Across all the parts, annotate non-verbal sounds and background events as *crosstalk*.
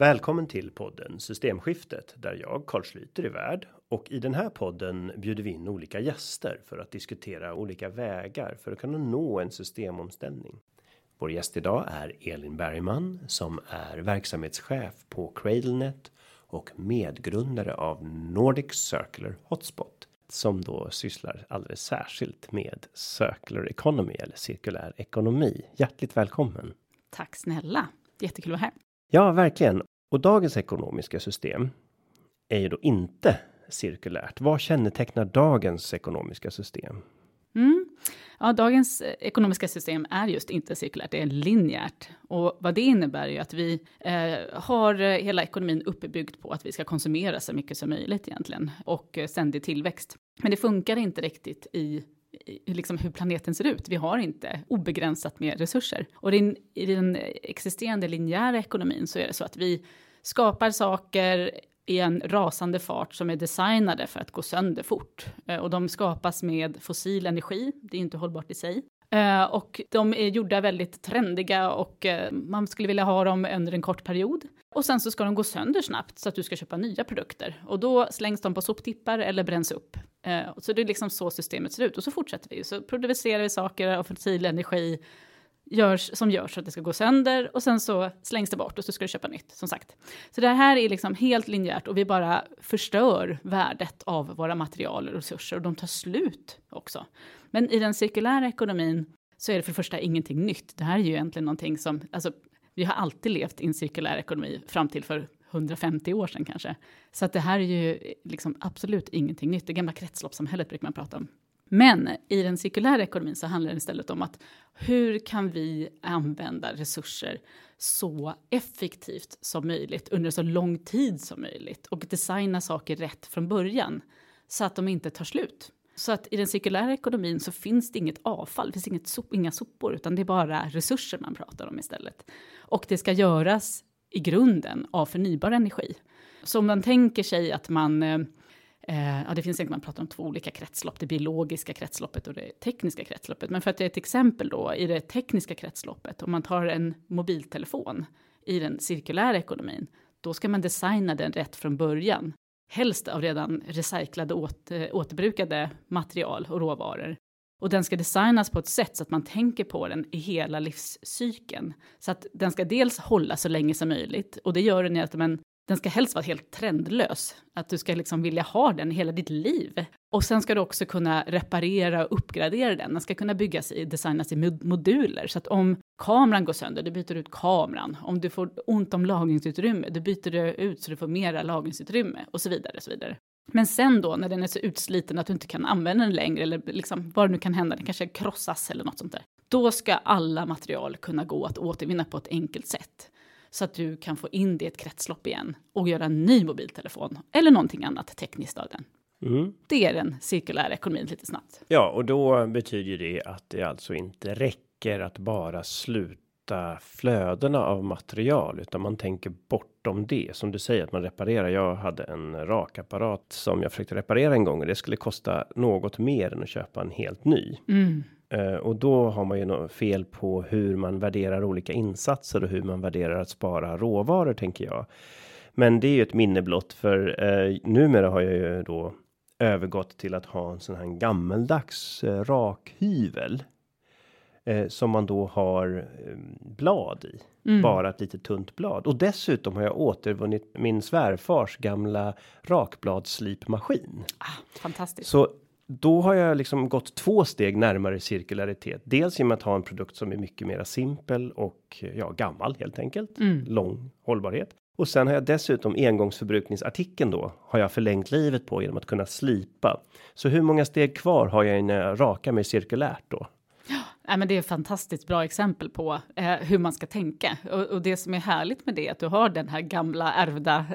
Välkommen till podden Systemskiftet där jag Carl Schlyter är värd och i den här podden bjuder vi in olika gäster för att diskutera olika vägar för att kunna nå en systemomställning. Vår gäst idag är Elin Bergman som är verksamhetschef på CradleNet och medgrundare av Nordic Circular Hotspot som då sysslar alldeles särskilt med circular economy eller cirkulär ekonomi. Hjärtligt välkommen! Tack snälla! Jättekul att vara här. Ja, verkligen. Och dagens ekonomiska system är ju då inte cirkulärt. Vad kännetecknar dagens ekonomiska system? Mm. Ja, dagens eh, ekonomiska system är just inte cirkulärt, det är linjärt. Och vad det innebär är ju att vi eh, har eh, hela ekonomin uppbyggd på att vi ska konsumera så mycket som möjligt egentligen och eh, ständig tillväxt. Men det funkar inte riktigt i liksom hur planeten ser ut. Vi har inte obegränsat med resurser. Och i den existerande linjära ekonomin så är det så att vi skapar saker i en rasande fart som är designade för att gå sönder fort. Eh, och de skapas med fossil energi, det är inte hållbart i sig. Eh, och de är gjorda väldigt trendiga och eh, man skulle vilja ha dem under en kort period. Och sen så ska de gå sönder snabbt så att du ska köpa nya produkter. Och då slängs de på soptippar eller bränns upp. Eh, så det är liksom så systemet ser ut. Och så fortsätter vi. Så producerar vi saker av fossil energi görs, som görs så att det ska gå sönder och sen så slängs det bort och så ska du köpa nytt, som sagt. Så det här är liksom helt linjärt och vi bara förstör värdet av våra material och resurser och de tar slut också. Men i den cirkulära ekonomin så är det för det första ingenting nytt. Det här är ju egentligen någonting som, alltså vi har alltid levt i en cirkulär ekonomi fram till för 150 år sedan kanske. Så att det här är ju liksom absolut ingenting nytt. Det gamla kretsloppssamhället brukar man prata om. Men i den cirkulära ekonomin så handlar det istället om att hur kan vi använda resurser så effektivt som möjligt under så lång tid som möjligt och designa saker rätt från början så att de inte tar slut. Så att i den cirkulära ekonomin så finns det inget avfall, det finns inget sop, inga sopor, utan det är bara resurser man pratar om istället. Och det ska göras i grunden av förnybar energi. Så om man tänker sig att man eh, eh, ja, det finns egentligen, man pratar om två olika kretslopp, det biologiska kretsloppet och det tekniska kretsloppet. Men för att ge ett exempel då, i det tekniska kretsloppet, om man tar en mobiltelefon i den cirkulära ekonomin, då ska man designa den rätt från början. Helst av redan recyclade, åter, eh, återbrukade material och råvaror. Och den ska designas på ett sätt så att man tänker på den i hela livscykeln. Så att den ska dels hålla så länge som möjligt, och det gör den i att man den ska helst vara helt trendlös. Att du ska liksom vilja ha den hela ditt liv. Och sen ska du också kunna reparera och uppgradera den. Den ska kunna byggas i, designas i moduler. Så att om kameran går sönder, du byter ut kameran. Om du får ont om lagringsutrymme, du byter du ut så du får mera lagringsutrymme och så vidare. Och så vidare. Men sen då, när den är så utsliten att du inte kan använda den längre, eller liksom, vad det nu kan hända, den kanske krossas eller något sånt där. Då ska alla material kunna gå att återvinna på ett enkelt sätt så att du kan få in det i ett kretslopp igen och göra en ny mobiltelefon eller någonting annat tekniskt av den. Mm. Det är den cirkulära ekonomin lite snabbt. Ja, och då betyder det att det alltså inte räcker att bara sluta flödena av material, utan man tänker bortom det. Som du säger att man reparerar. Jag hade en rakapparat som jag försökte reparera en gång och det skulle kosta något mer än att köpa en helt ny. Mm. Uh, och då har man ju något fel på hur man värderar olika insatser och hur man värderar att spara råvaror tänker jag. Men det är ju ett minne blott för uh, numera har jag ju då övergått till att ha en sån här gammeldags uh, rakhyvel. Uh, som man då har um, blad i. Mm. Bara ett litet tunt blad. Och dessutom har jag återvunnit min svärfars gamla rakbladsslipmaskin. Ah, fantastiskt. Så då har jag liksom gått två steg närmare cirkularitet. Dels genom att ha en produkt som är mycket mera simpel och ja, gammal helt enkelt. Mm. Lång hållbarhet. Och sen har jag dessutom engångsförbrukningsartikeln då har jag förlängt livet på genom att kunna slipa. Så hur många steg kvar har jag när jag rakar mig cirkulärt då? Ja, men det är ett fantastiskt bra exempel på eh, hur man ska tänka. Och, och, det som är härligt med det är att du har den här gamla ärvda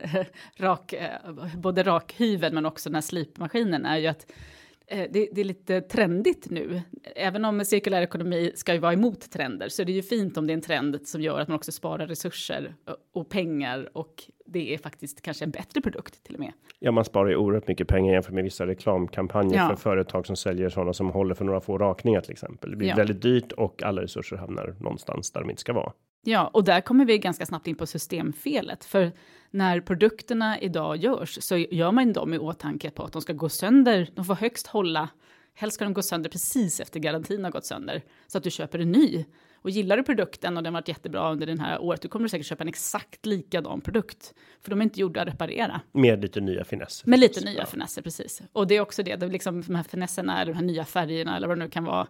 rak, eh, både rakhyveln men också den här slipmaskinen är ju att Eh, det, det, är lite trendigt nu. Även om cirkulär ekonomi ska ju vara emot trender så är det ju fint om det är en trend som gör att man också sparar resurser och pengar och det är faktiskt kanske en bättre produkt till och med. Ja, man sparar ju oerhört mycket pengar jämfört med vissa reklamkampanjer ja. för företag som säljer sådana som håller för några få rakningar till exempel. Det blir ja. väldigt dyrt och alla resurser hamnar någonstans där de inte ska vara. Ja, och där kommer vi ganska snabbt in på systemfelet. För när produkterna idag görs så gör man dem i åtanke på att de ska gå sönder. De får högst hålla, helst ska de gå sönder precis efter garantin har gått sönder. Så att du köper en ny. Och gillar du produkten och den har varit jättebra under det här året, då kommer du säkert köpa en exakt likadan produkt. För de är inte gjorda att reparera. Med lite nya finesser. Med lite nya ja. finesser, precis. Och det är också det, det liksom, de här finesserna, de här nya färgerna eller vad det nu kan vara.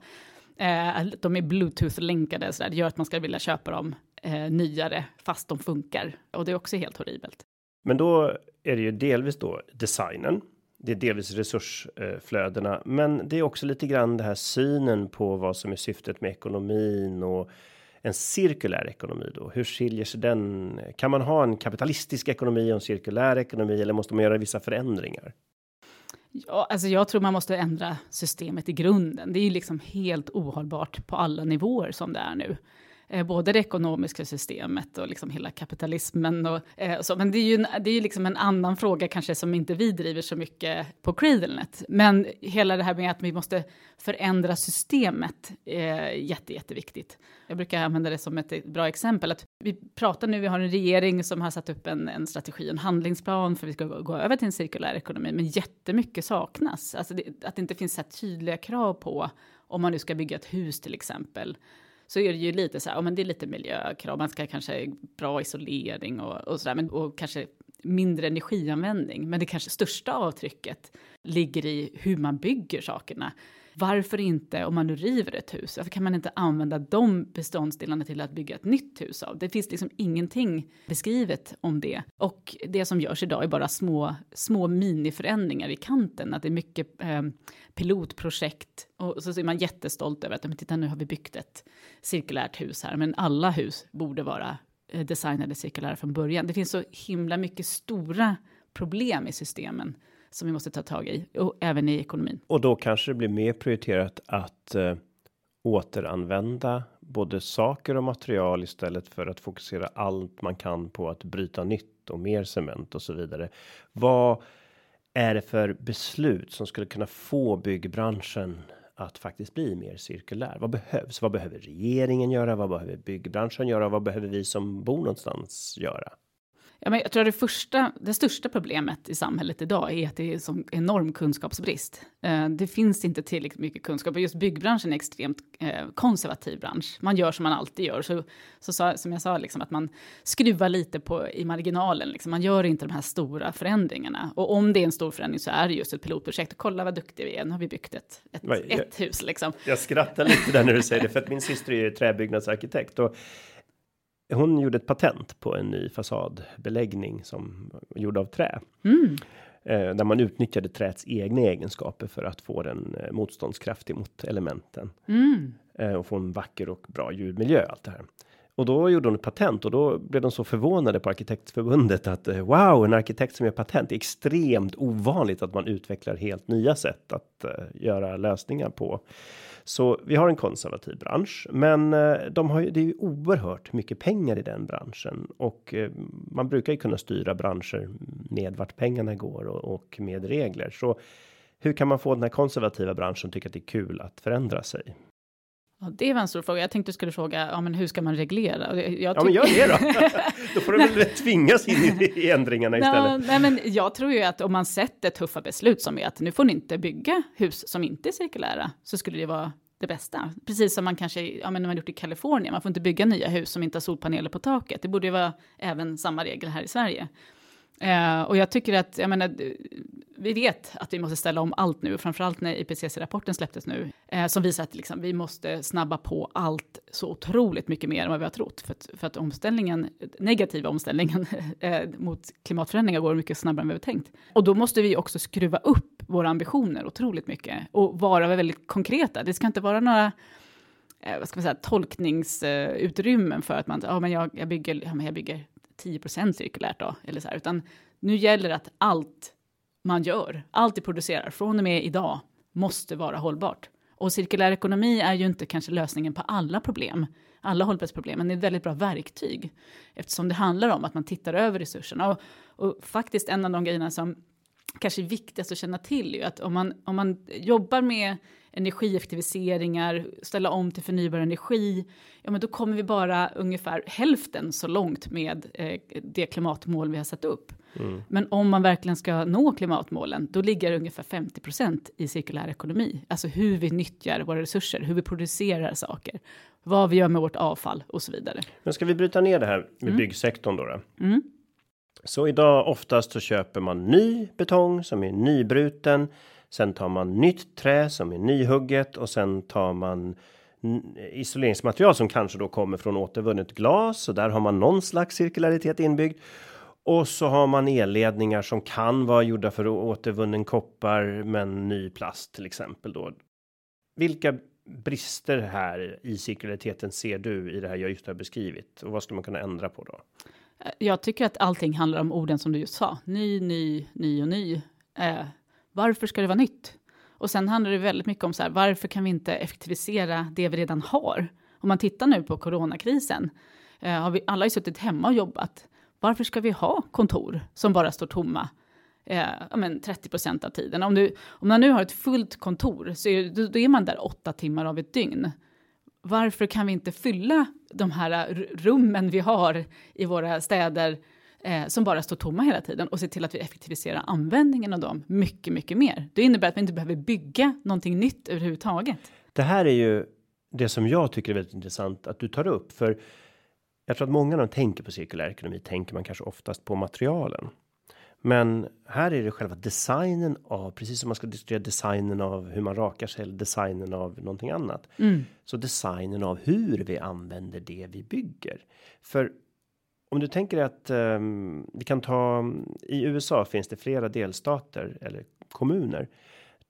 Eh, de är bluetooth-länkade, så där. det gör att man ska vilja köpa dem eh, nyare, fast de funkar. Och det är också helt horribelt. Men då är det ju delvis då designen. Det är delvis resursflödena, men det är också lite grann det här synen på vad som är syftet med ekonomin och en cirkulär ekonomi då? Hur skiljer sig den? Kan man ha en kapitalistisk ekonomi och en cirkulär ekonomi eller måste man göra vissa förändringar? Ja, alltså jag tror man måste ändra systemet i grunden. Det är ju liksom helt ohållbart på alla nivåer som det är nu. Eh, både det ekonomiska systemet och liksom hela kapitalismen. Och, eh, så. Men det är ju, det är ju liksom en annan fråga kanske som inte vi driver så mycket på Cradlenet. Men hela det här med att vi måste förändra systemet är jätte, jätteviktigt. Jag brukar använda det som ett bra exempel. Att vi pratar nu, vi har en regering som har satt upp en, en strategi, en handlingsplan för att vi ska gå, gå över till en cirkulär ekonomi. Men jättemycket saknas. Alltså det, att det inte finns så tydliga krav på om man nu ska bygga ett hus till exempel så är det ju lite så här, ja, men det är lite miljökrav, man ska kanske bra isolering och, och så där, men och kanske mindre energianvändning. Men det kanske största avtrycket ligger i hur man bygger sakerna. Varför inte, om man nu river ett hus, varför kan man inte använda de beståndsdelarna till att bygga ett nytt hus av? Det finns liksom ingenting beskrivet om det. Och det som görs idag är bara små, små miniförändringar i kanten, att det är mycket eh, pilotprojekt och så är man jättestolt över att men titta nu har vi byggt ett cirkulärt hus här, men alla hus borde vara eh, designade cirkulära från början. Det finns så himla mycket stora problem i systemen som vi måste ta tag i och även i ekonomin. Och då kanske det blir mer prioriterat att eh, återanvända både saker och material istället för att fokusera allt man kan på att bryta nytt och mer cement och så vidare. Vad är det för beslut som skulle kunna få byggbranschen att faktiskt bli mer cirkulär? Vad behövs? Vad behöver regeringen göra? Vad behöver byggbranschen göra? Vad behöver vi som bor någonstans göra? Ja, men jag tror att det, första, det största problemet i samhället idag är att det är en enorm kunskapsbrist. Eh, det finns inte tillräckligt mycket kunskap och just byggbranschen är en extremt eh, konservativ bransch. Man gör som man alltid gör. Så, så som jag sa, liksom, att man skruvar lite på, i marginalen. Liksom. Man gör inte de här stora förändringarna. Och om det är en stor förändring så är det just ett pilotprojekt. Kolla vad duktiga vi är, nu har vi byggt ett, ett, jag, ett hus. Liksom. Jag skrattar lite där när du säger det, för att min syster är träbyggnadsarkitekt. Och hon gjorde ett patent på en ny fasadbeläggning som gjord av trä. Mm. Eh, där man utnyttjade träets egna egenskaper för att få den eh, motståndskraftig mot elementen. Mm. Eh, och få en vacker och bra ljudmiljö, allt det här. Och då gjorde hon ett patent och då blev de så förvånade på arkitektförbundet att wow, en arkitekt som gör patent. Det är extremt ovanligt att man utvecklar helt nya sätt att göra lösningar på. Så vi har en konservativ bransch, men eh, de har ju, det är ju oerhört mycket pengar i den branschen och eh, man brukar ju kunna styra branscher med vart pengarna går och, och med regler. Så hur kan man få den här konservativa branschen tycka att det är kul att förändra sig? Ja, det var en stor fråga. Jag tänkte du skulle fråga, ja, men hur ska man reglera? Jag ja, men gör det då. *laughs* då får du väl tvingas in i *laughs* ändringarna istället. nej, men jag tror ju att om man sätter tuffa beslut som är att nu får ni inte bygga hus som inte är cirkulära, så skulle det vara det bästa. Precis som man kanske, ja men man har gjort i Kalifornien, man får inte bygga nya hus som inte har solpaneler på taket. Det borde ju vara även samma regel här i Sverige. Uh, och jag tycker att, jag menar, vi vet att vi måste ställa om allt nu, framförallt när IPCC-rapporten släpptes nu, eh, som visar att liksom, vi måste snabba på allt så otroligt mycket mer än vad vi har trott. För att, för att omställningen, negativa omställningen *laughs* eh, mot klimatförändringar går mycket snabbare än vi har tänkt. Och då måste vi också skruva upp våra ambitioner otroligt mycket och vara väldigt konkreta. Det ska inte vara några eh, vad ska man säga, tolkningsutrymmen för att man, ja men jag, jag, bygger, ja, men jag bygger 10% cirkulärt då, eller så här, utan nu gäller det att allt man gör, allt det producerar från och med idag måste vara hållbart. Och cirkulär ekonomi är ju inte kanske lösningen på alla problem, alla hållbarhetsproblem, men det är ett väldigt bra verktyg eftersom det handlar om att man tittar över resurserna. Och, och faktiskt en av de grejerna som kanske är viktigast att känna till är ju att om man, om man jobbar med energieffektiviseringar, ställa om till förnybar energi, ja men då kommer vi bara ungefär hälften så långt med eh, det klimatmål vi har satt upp. Mm. Men om man verkligen ska nå klimatmålen, då ligger ungefär 50 procent i cirkulär ekonomi. Alltså hur vi nyttjar våra resurser, hur vi producerar saker, vad vi gör med vårt avfall och så vidare. Men ska vi bryta ner det här med mm. byggsektorn då? då? Mm. Så idag oftast så köper man ny betong som är nybruten. Sen tar man nytt trä som är nyhugget och sen tar man isoleringsmaterial som kanske då kommer från återvunnet glas och där har man någon slags cirkularitet inbyggd. Och så har man elledningar som kan vara gjorda för återvunnen koppar men ny plast till exempel då. Vilka brister här i cirkulariteten ser du i det här jag just har beskrivit och vad skulle man kunna ändra på då? Eh, jag tycker att allting handlar om orden som du just sa. Ny, ny, ny och ny. Eh, varför ska det vara nytt? Och sen handlar det väldigt mycket om så här, varför kan vi inte effektivisera det vi redan har? Om man tittar nu på coronakrisen, eh, har vi alla ju suttit hemma och jobbat. Varför ska vi ha kontor som bara står tomma eh, ja, men 30 procent av tiden? Om, du, om man nu har ett fullt kontor så är, då, då är man där åtta timmar av ett dygn varför kan vi inte fylla de här eh, rummen vi har i våra städer eh, som bara står tomma hela tiden och se till att vi effektiviserar användningen av dem mycket, mycket mer. Det innebär att vi inte behöver bygga någonting nytt överhuvudtaget. Det här är ju det som jag tycker är väldigt intressant att du tar upp, för jag tror att många när de tänker på cirkulär ekonomi tänker man kanske oftast på materialen. Men här är det själva designen av precis som man ska diskutera designen av hur man rakar sig eller designen av någonting annat. Mm. Så designen av hur vi använder det vi bygger. För om du tänker att um, vi kan ta i USA finns det flera delstater eller kommuner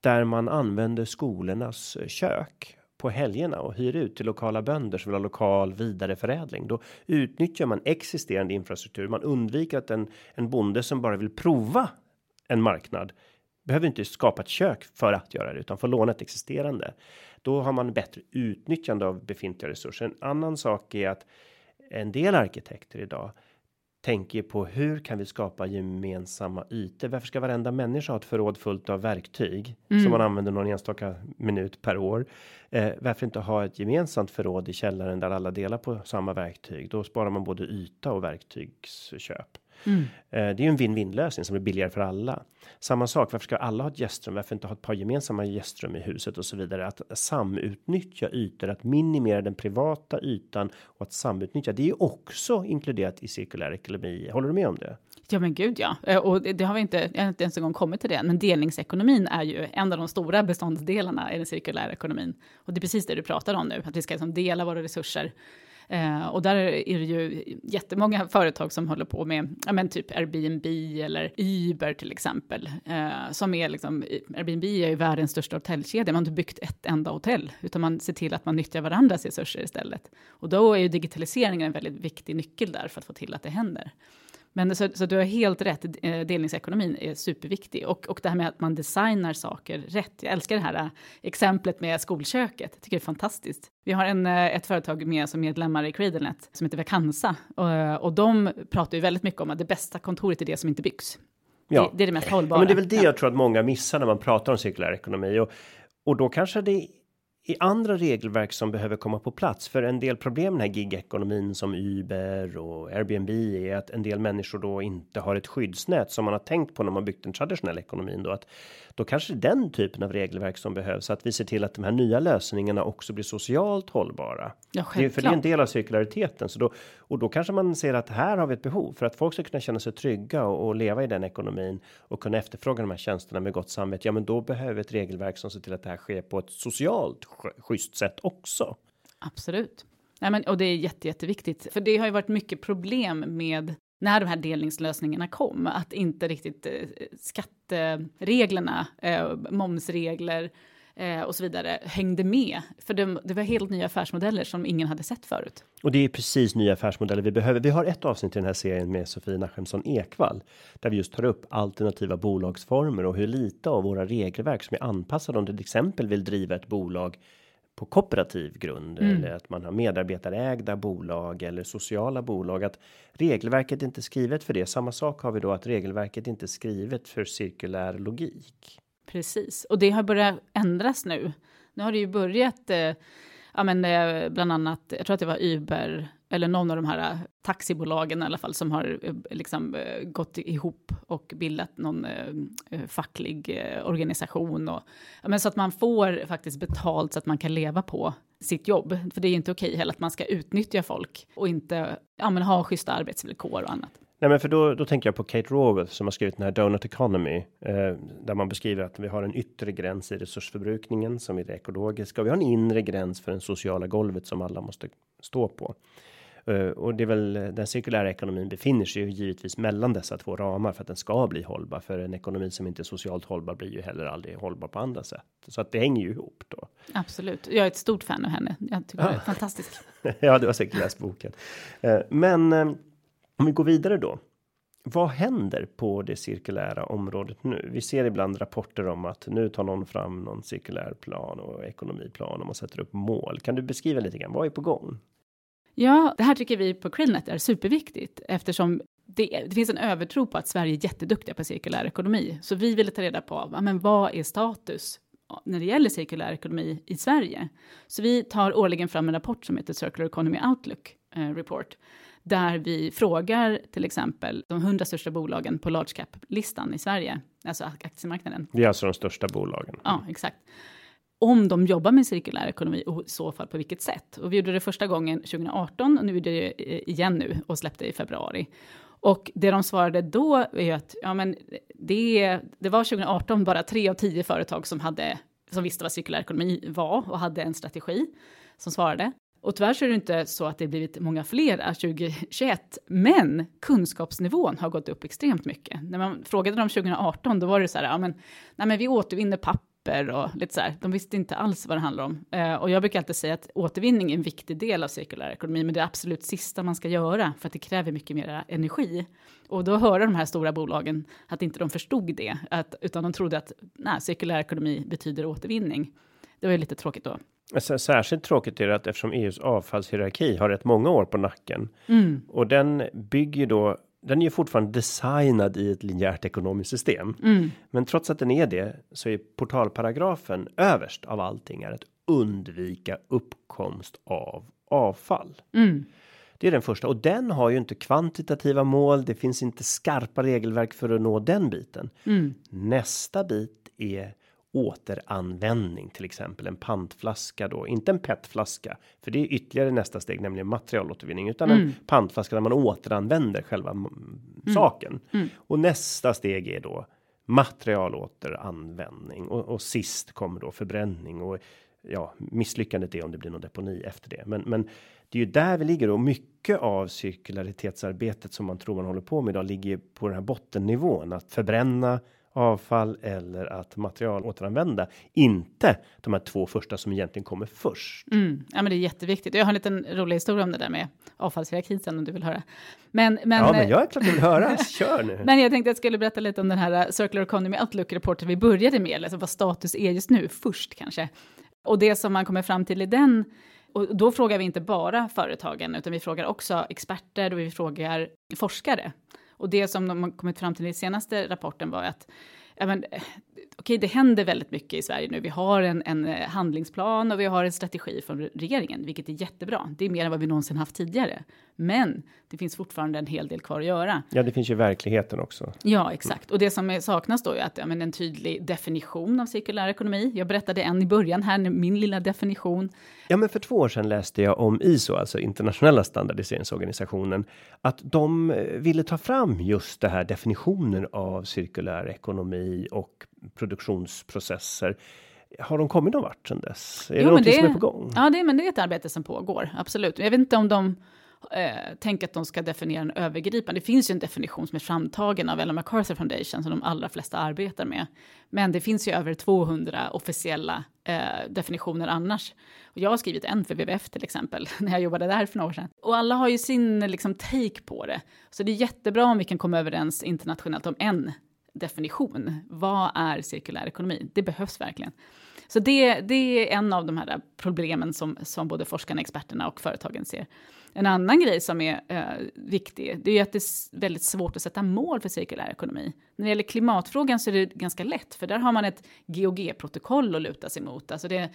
där man använder skolornas kök på helgerna och hyr ut till lokala bönder som vill ha lokal vidareförädling. Då utnyttjar man existerande infrastruktur. Man undviker att en, en bonde som bara vill prova en marknad behöver inte skapa ett kök för att göra det utan får låna ett existerande. Då har man bättre utnyttjande av befintliga resurser. En annan sak är att en del arkitekter idag tänker på hur kan vi skapa gemensamma ytor? Varför ska varenda människa ha ett förråd fullt av verktyg mm. som man använder någon enstaka minut per år? Eh, varför inte ha ett gemensamt förråd i källaren där alla delar på samma verktyg? Då sparar man både yta och verktygsköp. Mm. Eh, det är ju en win-win lösning som är billigare för alla. Samma sak. Varför ska alla ha ett gästrum? Varför inte ha ett par gemensamma gästrum i huset och så vidare? Att samutnyttja ytor, att minimera den privata ytan och att samutnyttja. Det är ju också inkluderat i cirkulär ekonomi. Håller du med om det? Ja, men gud ja. Eh, och det har vi inte, jag har inte ens en gång kommit till det. Men delningsekonomin är ju en av de stora beståndsdelarna i den cirkulära ekonomin. Och det är precis det du pratar om nu, att vi ska liksom dela våra resurser Eh, och där är det ju jättemånga företag som håller på med, ja men typ Airbnb eller Uber till exempel. Eh, som är liksom, Airbnb är ju världens största hotellkedja, man har inte byggt ett enda hotell, utan man ser till att man nyttjar varandras resurser istället. Och då är ju digitaliseringen en väldigt viktig nyckel där för att få till att det händer. Men så, så, du har helt rätt, eh, delningsekonomin är superviktig. Och, och det här med att man designar saker rätt. Jag älskar det här äh, exemplet med skolköket, jag tycker det är fantastiskt. Vi har en, äh, ett företag med som medlemmar i Cradlenet som heter Vakansa. Och, och de pratar ju väldigt mycket om att det bästa kontoret är det som inte byggs. Ja. Det, det är det mest hållbara. Men det är väl det ja. jag tror att många missar när man pratar om cirkulär ekonomi. Och, och då kanske det i andra regelverk som behöver komma på plats för en del problem med gigekonomin som Uber och Airbnb är att en del människor då inte har ett skyddsnät som man har tänkt på när man byggt den traditionella ekonomin då att då kanske det är den typen av regelverk som behövs att vi ser till att de här nya lösningarna också blir socialt hållbara. Ja, det, för det är en del av cirkulariteten så då och då kanske man ser att här har vi ett behov för att folk ska kunna känna sig trygga och, och leva i den ekonomin och kunna efterfråga de här tjänsterna med gott samvete. Ja, men då behöver vi ett regelverk som ser till att det här sker på ett socialt schysst sätt också. Absolut. Nej, men, och det är jätte, jätteviktigt, för det har ju varit mycket problem med när de här delningslösningarna kom, att inte riktigt eh, eh skattereglerna, eh, momsregler och så vidare hängde med. För det, det, var helt nya affärsmodeller som ingen hade sett förut. Och det är precis nya affärsmodeller vi behöver. Vi har ett avsnitt i den här serien med Sofie Nachemsson Ekvall där vi just tar upp alternativa bolagsformer och hur lite av våra regelverk som är anpassade om du till exempel vill driva ett bolag på kooperativ grund mm. eller att man har medarbetarägda bolag eller sociala bolag att regelverket inte skrivet för det. Samma sak har vi då att regelverket inte skrivet för cirkulär logik. Precis, och det har börjat ändras nu. Nu har det ju börjat eh, ja, men, eh, bland annat, jag tror att det var Uber, eller någon av de här eh, taxibolagen i alla fall, som har eh, liksom eh, gått ihop och bildat någon eh, facklig organisation. Och, ja, men så att man får faktiskt betalt så att man kan leva på sitt jobb. För det är inte okej heller att man ska utnyttja folk och inte ja, men ha schyssta arbetsvillkor och annat. Nej, men för då, då tänker jag på Kate Raworth som har skrivit den här Donut Economy, eh, där man beskriver att vi har en yttre gräns i resursförbrukningen som är det ekologiska. Och vi har en inre gräns för den sociala golvet som alla måste stå på. Uh, och det är väl den cirkulära ekonomin befinner sig ju givetvis mellan dessa två ramar för att den ska bli hållbar. För en ekonomi som inte är socialt hållbar blir ju heller aldrig hållbar på andra sätt. Så att det hänger ju ihop då. Absolut. Jag är ett stort fan av henne. Jag tycker ah. det är fantastiskt. *laughs* ja, du har säkert läst boken. Uh, men om vi går vidare då. Vad händer på det cirkulära området nu? Vi ser ibland rapporter om att nu tar någon fram någon cirkulär plan och ekonomiplan och man sätter upp mål. Kan du beskriva lite grann? Vad är på gång? Ja, det här tycker vi på Krillnet är superviktigt eftersom det, det, finns en övertro på att Sverige är jätteduktiga på cirkulär ekonomi. Så vi ville ta reda på ja, men vad är status när det gäller cirkulär ekonomi i Sverige. Så vi tar årligen fram en rapport som heter Circular Economy Outlook eh, Report där vi frågar till exempel de hundra största bolagen på large cap-listan i Sverige, alltså aktiemarknaden. Det är alltså de största bolagen. Ja, exakt. Om de jobbar med cirkulär ekonomi och i så fall på vilket sätt. Och vi gjorde det första gången 2018 och nu gjorde det igen nu och släppte i februari. Och det de svarade då är att ja, men det, det var 2018 bara tre av tio företag som, hade, som visste vad cirkulär ekonomi var och hade en strategi som svarade. Och tyvärr så är det inte så att det blivit många fler eh, 2021, men kunskapsnivån har gått upp extremt mycket. När man frågade dem 2018, då var det så här, ja men, nej men vi återvinner papper och lite så här. De visste inte alls vad det handlar om. Eh, och jag brukar alltid säga att återvinning är en viktig del av cirkulär ekonomi, men det är absolut sista man ska göra, för att det kräver mycket mer energi. Och då hörde de här stora bolagen att inte de förstod det, att, utan de trodde att nej, cirkulär ekonomi betyder återvinning. Det var ju lite tråkigt då. Särskilt tråkigt är det att eftersom EUs avfallshierarki har rätt många år på nacken mm. och den bygger då. Den är ju fortfarande designad i ett linjärt ekonomiskt system, mm. men trots att den är det så är portalparagrafen överst av allting är att undvika uppkomst av avfall. Mm. Det är den första och den har ju inte kvantitativa mål. Det finns inte skarpa regelverk för att nå den biten. Mm. Nästa bit är återanvändning, till exempel en pantflaska då, inte en petflaska, för det är ytterligare nästa steg, nämligen materialåtervinning, utan mm. en pantflaska där man återanvänder själva mm. saken. Mm. Och nästa steg är då materialåteranvändning och, och sist kommer då förbränning och ja, misslyckandet är om det blir någon deponi efter det. Men, men det är ju där vi ligger och mycket av cirkularitetsarbetet som man tror man håller på med idag ligger på den här bottennivån att förbränna avfall eller att material återanvända. Inte de här två första som egentligen kommer först. Mm. Ja, men det är jätteviktigt. Jag har en liten rolig historia om det där med avfallshierarkin sen om du vill höra. Men, men, ja, men jag är klart jag vill höra. *laughs* Kör nu. men jag tänkte att jag skulle berätta lite om den här Circular Economy Outlook-rapporten vi började med, alltså vad status är just nu, först kanske. Och det som man kommer fram till i den och då frågar vi inte bara företagen, utan vi frågar också experter och vi frågar forskare. Och det som de har kommit fram till i senaste rapporten var att ja, men, okej, okay, det händer väldigt mycket i Sverige nu. Vi har en, en, eh, handlingsplan och vi har en strategi från regeringen, vilket är jättebra. Det är mer än vad vi någonsin haft tidigare. Men det finns fortfarande en hel del kvar att göra. Ja, det finns ju verkligheten också. Ja, exakt. Och det som saknas då är att ja, men en tydlig definition av cirkulär ekonomi. Jag berättade en i början här, min lilla definition. Ja, men för två år sedan läste jag om ISO, alltså internationella standardiseringsorganisationen, att de eh, ville ta fram just det här definitionen av cirkulär ekonomi och produktionsprocesser. Har de kommit någon vart sedan dess? Är jo, det något som är på gång? Ja, det, men det är ett arbete som pågår, absolut. Jag vet inte om de eh, tänk att de ska definiera en övergripande. Det finns ju en definition som är framtagen av Ellen MacArthur Foundation som de allra flesta arbetar med. Men det finns ju över 200 officiella eh, definitioner annars. Och jag har skrivit en för WWF till exempel, *laughs* när jag jobbade där för några år sedan. Och alla har ju sin liksom, take på det. Så det är jättebra om vi kan komma överens internationellt om en definition. Vad är cirkulär ekonomi? Det behövs verkligen. Så det, det är en av de här problemen som, som både forskarna, experterna och företagen ser. En annan grej som är eh, viktig, det är ju att det är väldigt svårt att sätta mål för cirkulär ekonomi. När det gäller klimatfrågan så är det ganska lätt, för där har man ett GOG-protokoll att luta sig mot. Alltså det är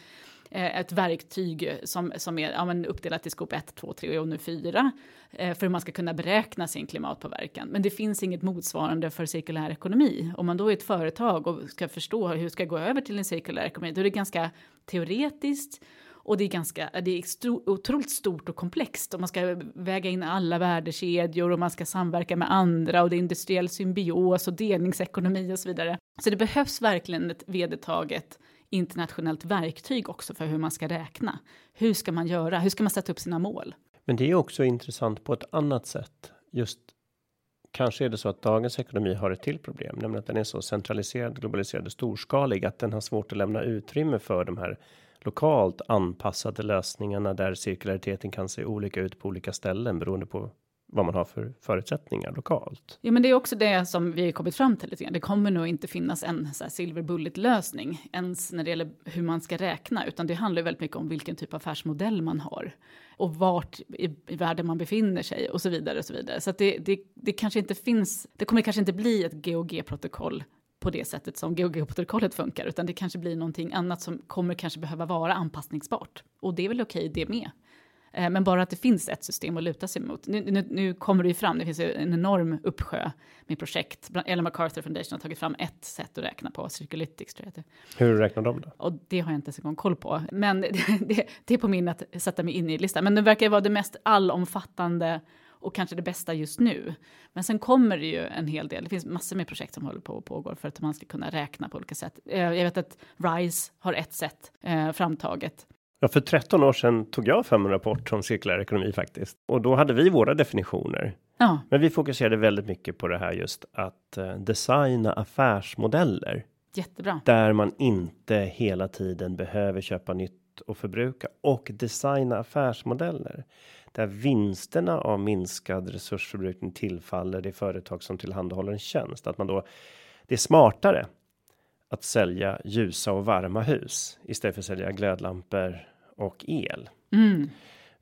eh, ett verktyg som, som är ja, men uppdelat i skop 1, 2, 3 och nu 4 eh, för hur man ska kunna beräkna sin klimatpåverkan. Men det finns inget motsvarande för cirkulär ekonomi. Om man då är ett företag och ska förstå hur ska gå över till en cirkulär ekonomi, då är det ganska teoretiskt och det är ganska, det är otroligt stort och komplext och man ska väga in alla värdekedjor och man ska samverka med andra och det är industriell symbios och delningsekonomi och så vidare. Så det behövs verkligen ett vedertaget internationellt verktyg också för hur man ska räkna. Hur ska man göra? Hur ska man sätta upp sina mål? Men det är också intressant på ett annat sätt. Just kanske är det så att dagens ekonomi har ett till problem, nämligen att den är så centraliserad, globaliserad och storskalig att den har svårt att lämna utrymme för de här lokalt anpassade lösningarna där cirkulariteten kan se olika ut på olika ställen beroende på vad man har för förutsättningar lokalt. Ja, men det är också det som vi har kommit fram till lite grann. Det kommer nog inte finnas en så här silver bullet lösning ens när det gäller hur man ska räkna, utan det handlar väldigt mycket om vilken typ av affärsmodell man har och vart i, i världen man befinner sig och så vidare och så vidare. Så att det, det, det kanske inte finns. Det kommer kanske inte bli ett GOG protokoll på det sättet som GOG-protokollet funkar, utan det kanske blir någonting annat som kommer kanske behöva vara anpassningsbart. Och det är väl okej det med. Eh, men bara att det finns ett system att luta sig mot. Nu, nu, nu kommer det ju fram, det finns ju en enorm uppsjö med projekt. Ellen MacArthur Foundation har tagit fram ett sätt att räkna på, Circulytics tror jag Hur räknar de då? Och det har jag inte ens en gång koll på. Men *laughs* det, det, det är på min att sätta mig in i listan. Men det verkar vara det mest allomfattande och kanske det bästa just nu. Men sen kommer det ju en hel del. Det finns massor med projekt som håller på och pågår för att man ska kunna räkna på olika sätt. Eh, jag vet att RISE har ett sätt eh, framtaget. Ja, för 13 år sedan tog jag fram en rapport om cirkulär ekonomi faktiskt och då hade vi våra definitioner. Ja. Men vi fokuserade väldigt mycket på det här just att uh, designa affärsmodeller. Jättebra. Där man inte hela tiden behöver köpa nytt och förbruka och designa affärsmodeller där vinsterna av minskad resursförbrukning tillfaller det företag som tillhandahåller en tjänst. Att man då det är smartare att sälja ljusa och varma hus istället för att sälja glödlampor och el. Mm.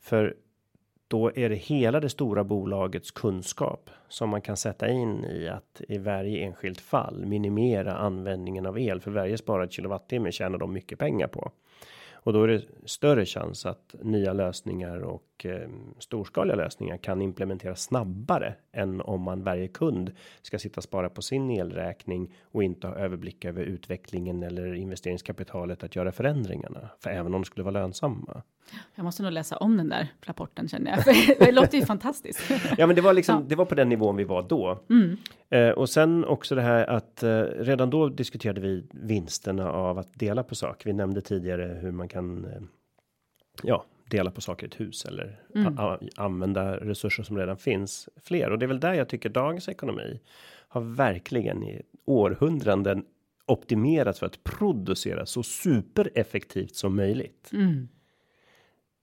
För då är det hela det stora bolagets kunskap som man kan sätta in i att i varje enskilt fall minimera användningen av el för varje sparad kilowattimme tjänar de mycket pengar på. Och då är det större chans att nya lösningar och eh, storskaliga lösningar kan implementeras snabbare än om man varje kund ska sitta och spara på sin elräkning och inte ha överblick över utvecklingen eller investeringskapitalet att göra förändringarna. För även om det skulle vara lönsamma. Jag måste nog läsa om den där rapporten känner jag. *laughs* det låter ju fantastiskt. ja, men det var liksom. Ja. Det var på den nivån vi var då. Mm. Eh, och sen också det här att eh, redan då diskuterade vi vinsterna av att dela på saker. Vi nämnde tidigare hur man kan. Eh, ja, dela på saker i ett hus eller mm. använda resurser som redan finns fler. Och det är väl där jag tycker dagens ekonomi har verkligen i århundraden optimerats för att producera så supereffektivt som möjligt. Mm.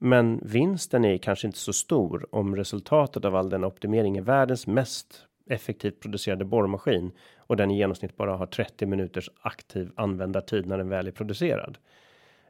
Men vinsten är kanske inte så stor om resultatet av all den optimering är världens mest effektivt producerade borrmaskin och den i genomsnitt bara har 30 minuters aktiv användartid när den väl är producerad.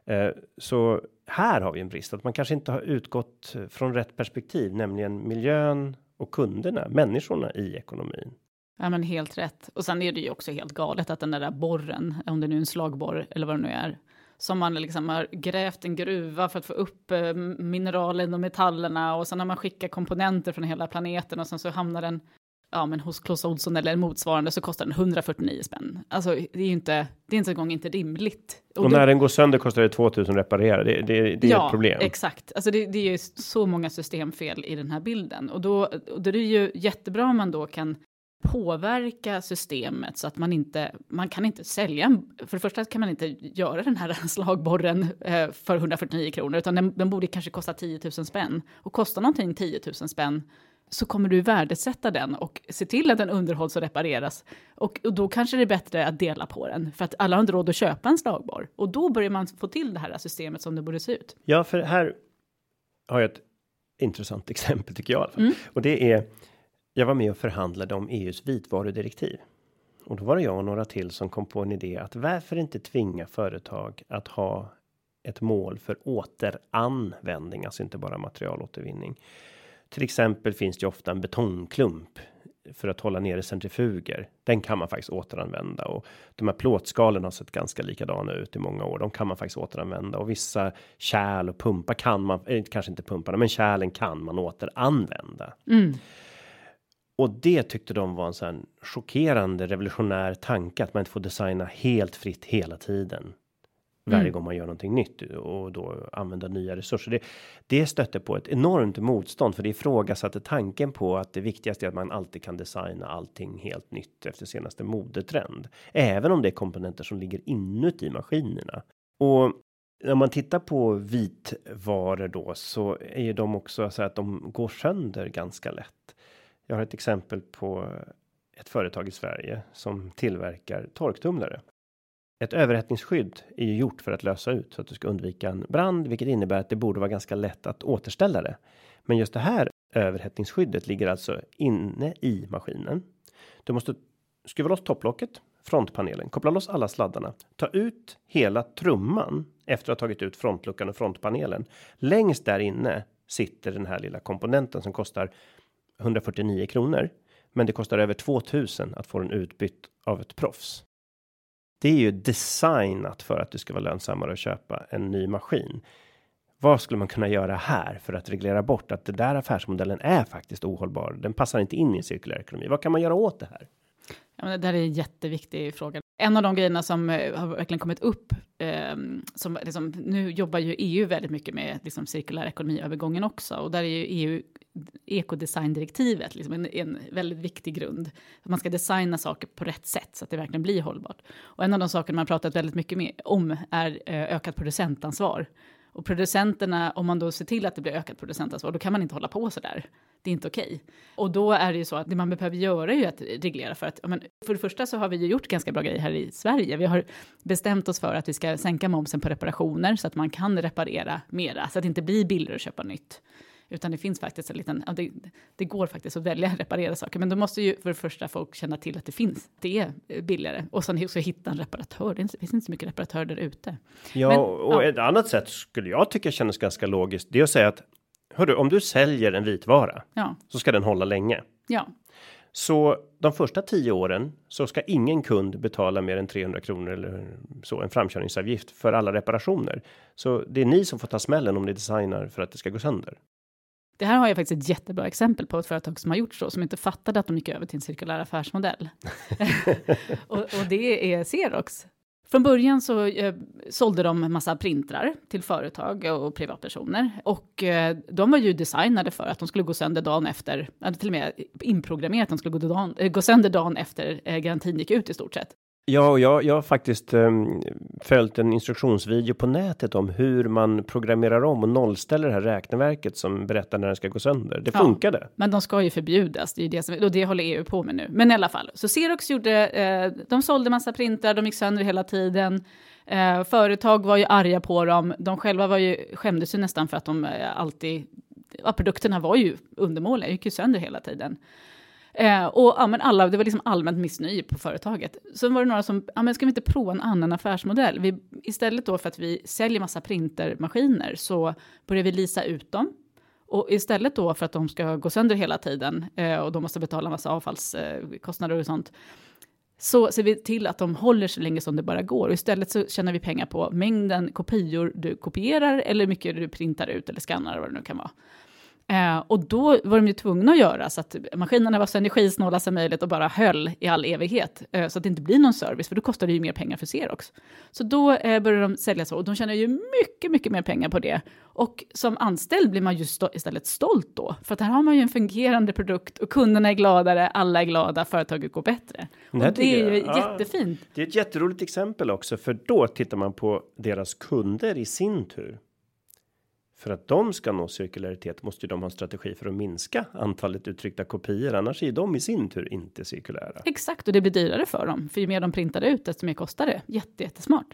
Eh, så här har vi en brist att man kanske inte har utgått från rätt perspektiv, nämligen miljön och kunderna, människorna i ekonomin. Ja, men helt rätt. Och sen är det ju också helt galet att den där borren, om det nu är en slagborr eller vad det nu är, som man liksom har grävt en gruva för att få upp eh, mineralen och metallerna och sen har man skickat komponenter från hela planeten och sen så hamnar den ja, men hos Clas Ohlson eller motsvarande så kostar den 149 spänn. Alltså det är ju inte, det är inte en gång inte rimligt. Och, och när den går sönder kostar det 2000 reparera, det, det, det är ja, ett problem. exakt. Alltså det, det är ju så många systemfel i den här bilden. Och då, och då är det ju jättebra om man då kan påverka systemet så att man inte, man kan inte sälja, för det första kan man inte göra den här *laughs* slagborren eh, för 149 kronor, utan den, den borde kanske kosta 10 000 spänn. Och kostar någonting 10 000 spänn så kommer du värdesätta den och se till att den underhålls och repareras. Och, och, då kanske det är bättre att dela på den, för att alla har inte råd att köpa en slagborr. Och då börjar man få till det här systemet som det borde se ut. Ja, för här har jag ett intressant *laughs* exempel tycker jag. Mm. Och det är jag var med och förhandlade om EUs vitvarudirektiv. Och då var det jag och några till som kom på en idé att varför inte tvinga företag att ha ett mål för återanvändning, alltså inte bara materialåtervinning. Till exempel finns det ju ofta en betongklump för att hålla nere centrifuger. Den kan man faktiskt återanvända och de här plåtskalen har sett ganska likadana ut i många år. De kan man faktiskt återanvända och vissa kärl och pumpar kan man eh, kanske inte pumparna, men kärlen kan man återanvända. Mm. Och det tyckte de var en sån chockerande revolutionär tanke att man inte får designa helt fritt hela tiden varje Mm. gång man gör någonting nytt och då använda nya resurser. Det, det stötte på ett enormt motstånd för det ifrågasatte tanken på att det viktigaste är att man alltid kan designa allting helt nytt efter senaste modetrend, även om det är komponenter som ligger inuti maskinerna. Och när man tittar på vitvaror då så är ju de också så att de går sönder ganska lätt. Jag har ett exempel på ett företag i Sverige som tillverkar torktumlare. Ett överhettningsskydd är ju gjort för att lösa ut så att du ska undvika en brand, vilket innebär att det borde vara ganska lätt att återställa det. Men just det här överhettningsskyddet ligger alltså inne i maskinen. Du måste skruva loss topplocket, frontpanelen, koppla loss alla sladdarna, ta ut hela trumman efter att ha tagit ut frontluckan och frontpanelen. Längst där inne sitter den här lilla komponenten som kostar 149 kronor, men det kostar över 2000 att få den utbytt av ett proffs. Det är ju designat för att det ska vara lönsammare att köpa en ny maskin. Vad skulle man kunna göra här för att reglera bort att den där affärsmodellen är faktiskt ohållbar? Den passar inte in i en cirkulär ekonomi. Vad kan man göra åt det här? Ja, det här är en jätteviktig fråga. En av de grejerna som eh, har verkligen kommit upp, eh, som liksom, nu jobbar ju EU väldigt mycket med liksom, cirkulär ekonomiövergången också, och där är ju EU ekodesigndirektivet liksom en, en väldigt viktig grund. Man ska designa saker på rätt sätt så att det verkligen blir hållbart. Och en av de saker man pratat väldigt mycket med, om är eh, ökat producentansvar. Och producenterna, om man då ser till att det blir ökat producentansvar, då kan man inte hålla på så där. Det är inte okej. Och då är det ju så att det man behöver göra är ju att reglera för att, ja, men för det första så har vi ju gjort ganska bra grejer här i Sverige. Vi har bestämt oss för att vi ska sänka momsen på reparationer så att man kan reparera mera, så att det inte blir billigare att köpa nytt. Utan det finns faktiskt en liten, ja, det, det går faktiskt att välja att *laughs* reparera saker, men då måste ju för det första folk känna till att det finns, det är billigare. Och sen också hitta en reparatör, det finns inte så mycket reparatörer där ute. Ja, Men, och ja. ett annat sätt skulle jag tycka känns ganska logiskt. Det är att säga att hörru, om du säljer en vitvara Ja, så ska den hålla länge. ja, Så de första tio åren så ska ingen kund betala mer än 300 kronor eller så en framkörningsavgift för alla reparationer. Så det är ni som får ta smällen om ni designar för att det ska gå sönder. Det här har jag faktiskt ett jättebra exempel på ett företag som har gjort så, som inte fattade att de gick över till en cirkulär affärsmodell. *laughs* och, och det är Xerox. Från början så eh, sålde de en massa printrar till företag och privatpersoner. Och eh, de var ju designade för att de skulle gå sönder dagen efter, eller till och med inprogrammerat att de skulle gå, dagen, eh, gå sönder dagen efter eh, garantin gick ut i stort sett. Ja, och jag, jag har faktiskt um, följt en instruktionsvideo på nätet om hur man programmerar om och nollställer det här räkneverket som berättar när den ska gå sönder. Det Ja. funkade. Men de ska ju förbjudas, det är ju det som, och det håller EU på med nu. Men i alla fall, så Xerox gjorde, eh, de sålde massa printar, de gick sönder hela tiden. Eh, företag var ju arga på dem, de själva var ju, skämdes ju nästan för att de eh, alltid, ja, produkterna var ju undermåliga, gick ju sönder hela tiden. Eh, och ja, men alla, det var liksom allmänt missnöje på företaget. Sen var det några som, ja men ska vi inte prova en annan affärsmodell? Vi, istället då för att vi säljer massa printermaskiner så börjar vi lisa ut dem. Och istället då för att de ska gå sönder hela tiden eh, och de måste betala massa avfallskostnader eh, och sånt. Så ser vi till att de håller så länge som det bara går. Och istället så tjänar vi pengar på mängden kopior du kopierar eller hur mycket du printar ut eller skannar vad det nu kan vara. Eh, och då var de ju tvungna att göra så att maskinerna var så energisnåla som möjligt och bara höll i all evighet. Eh, så att det inte blir någon service, för då kostar det ju mer pengar för Xerox. Så då eh, började de sälja så, och de tjänar ju mycket, mycket mer pengar på det. Och som anställd blir man ju sto- istället stolt då, för att här har man ju en fungerande produkt och kunderna är gladare, alla är glada, företaget går bättre. Det Och det är ju jag- ja. jättefint. Det är ett jätteroligt exempel också, för då tittar man på deras kunder i sin tur. För att de ska nå cirkularitet måste ju de ha en strategi för att minska antalet uttryckta kopior. Annars är de i sin tur inte cirkulära. Exakt, och det blir dyrare för dem, för ju mer de printar ut, desto mer kostar det. Jätte, jättesmart.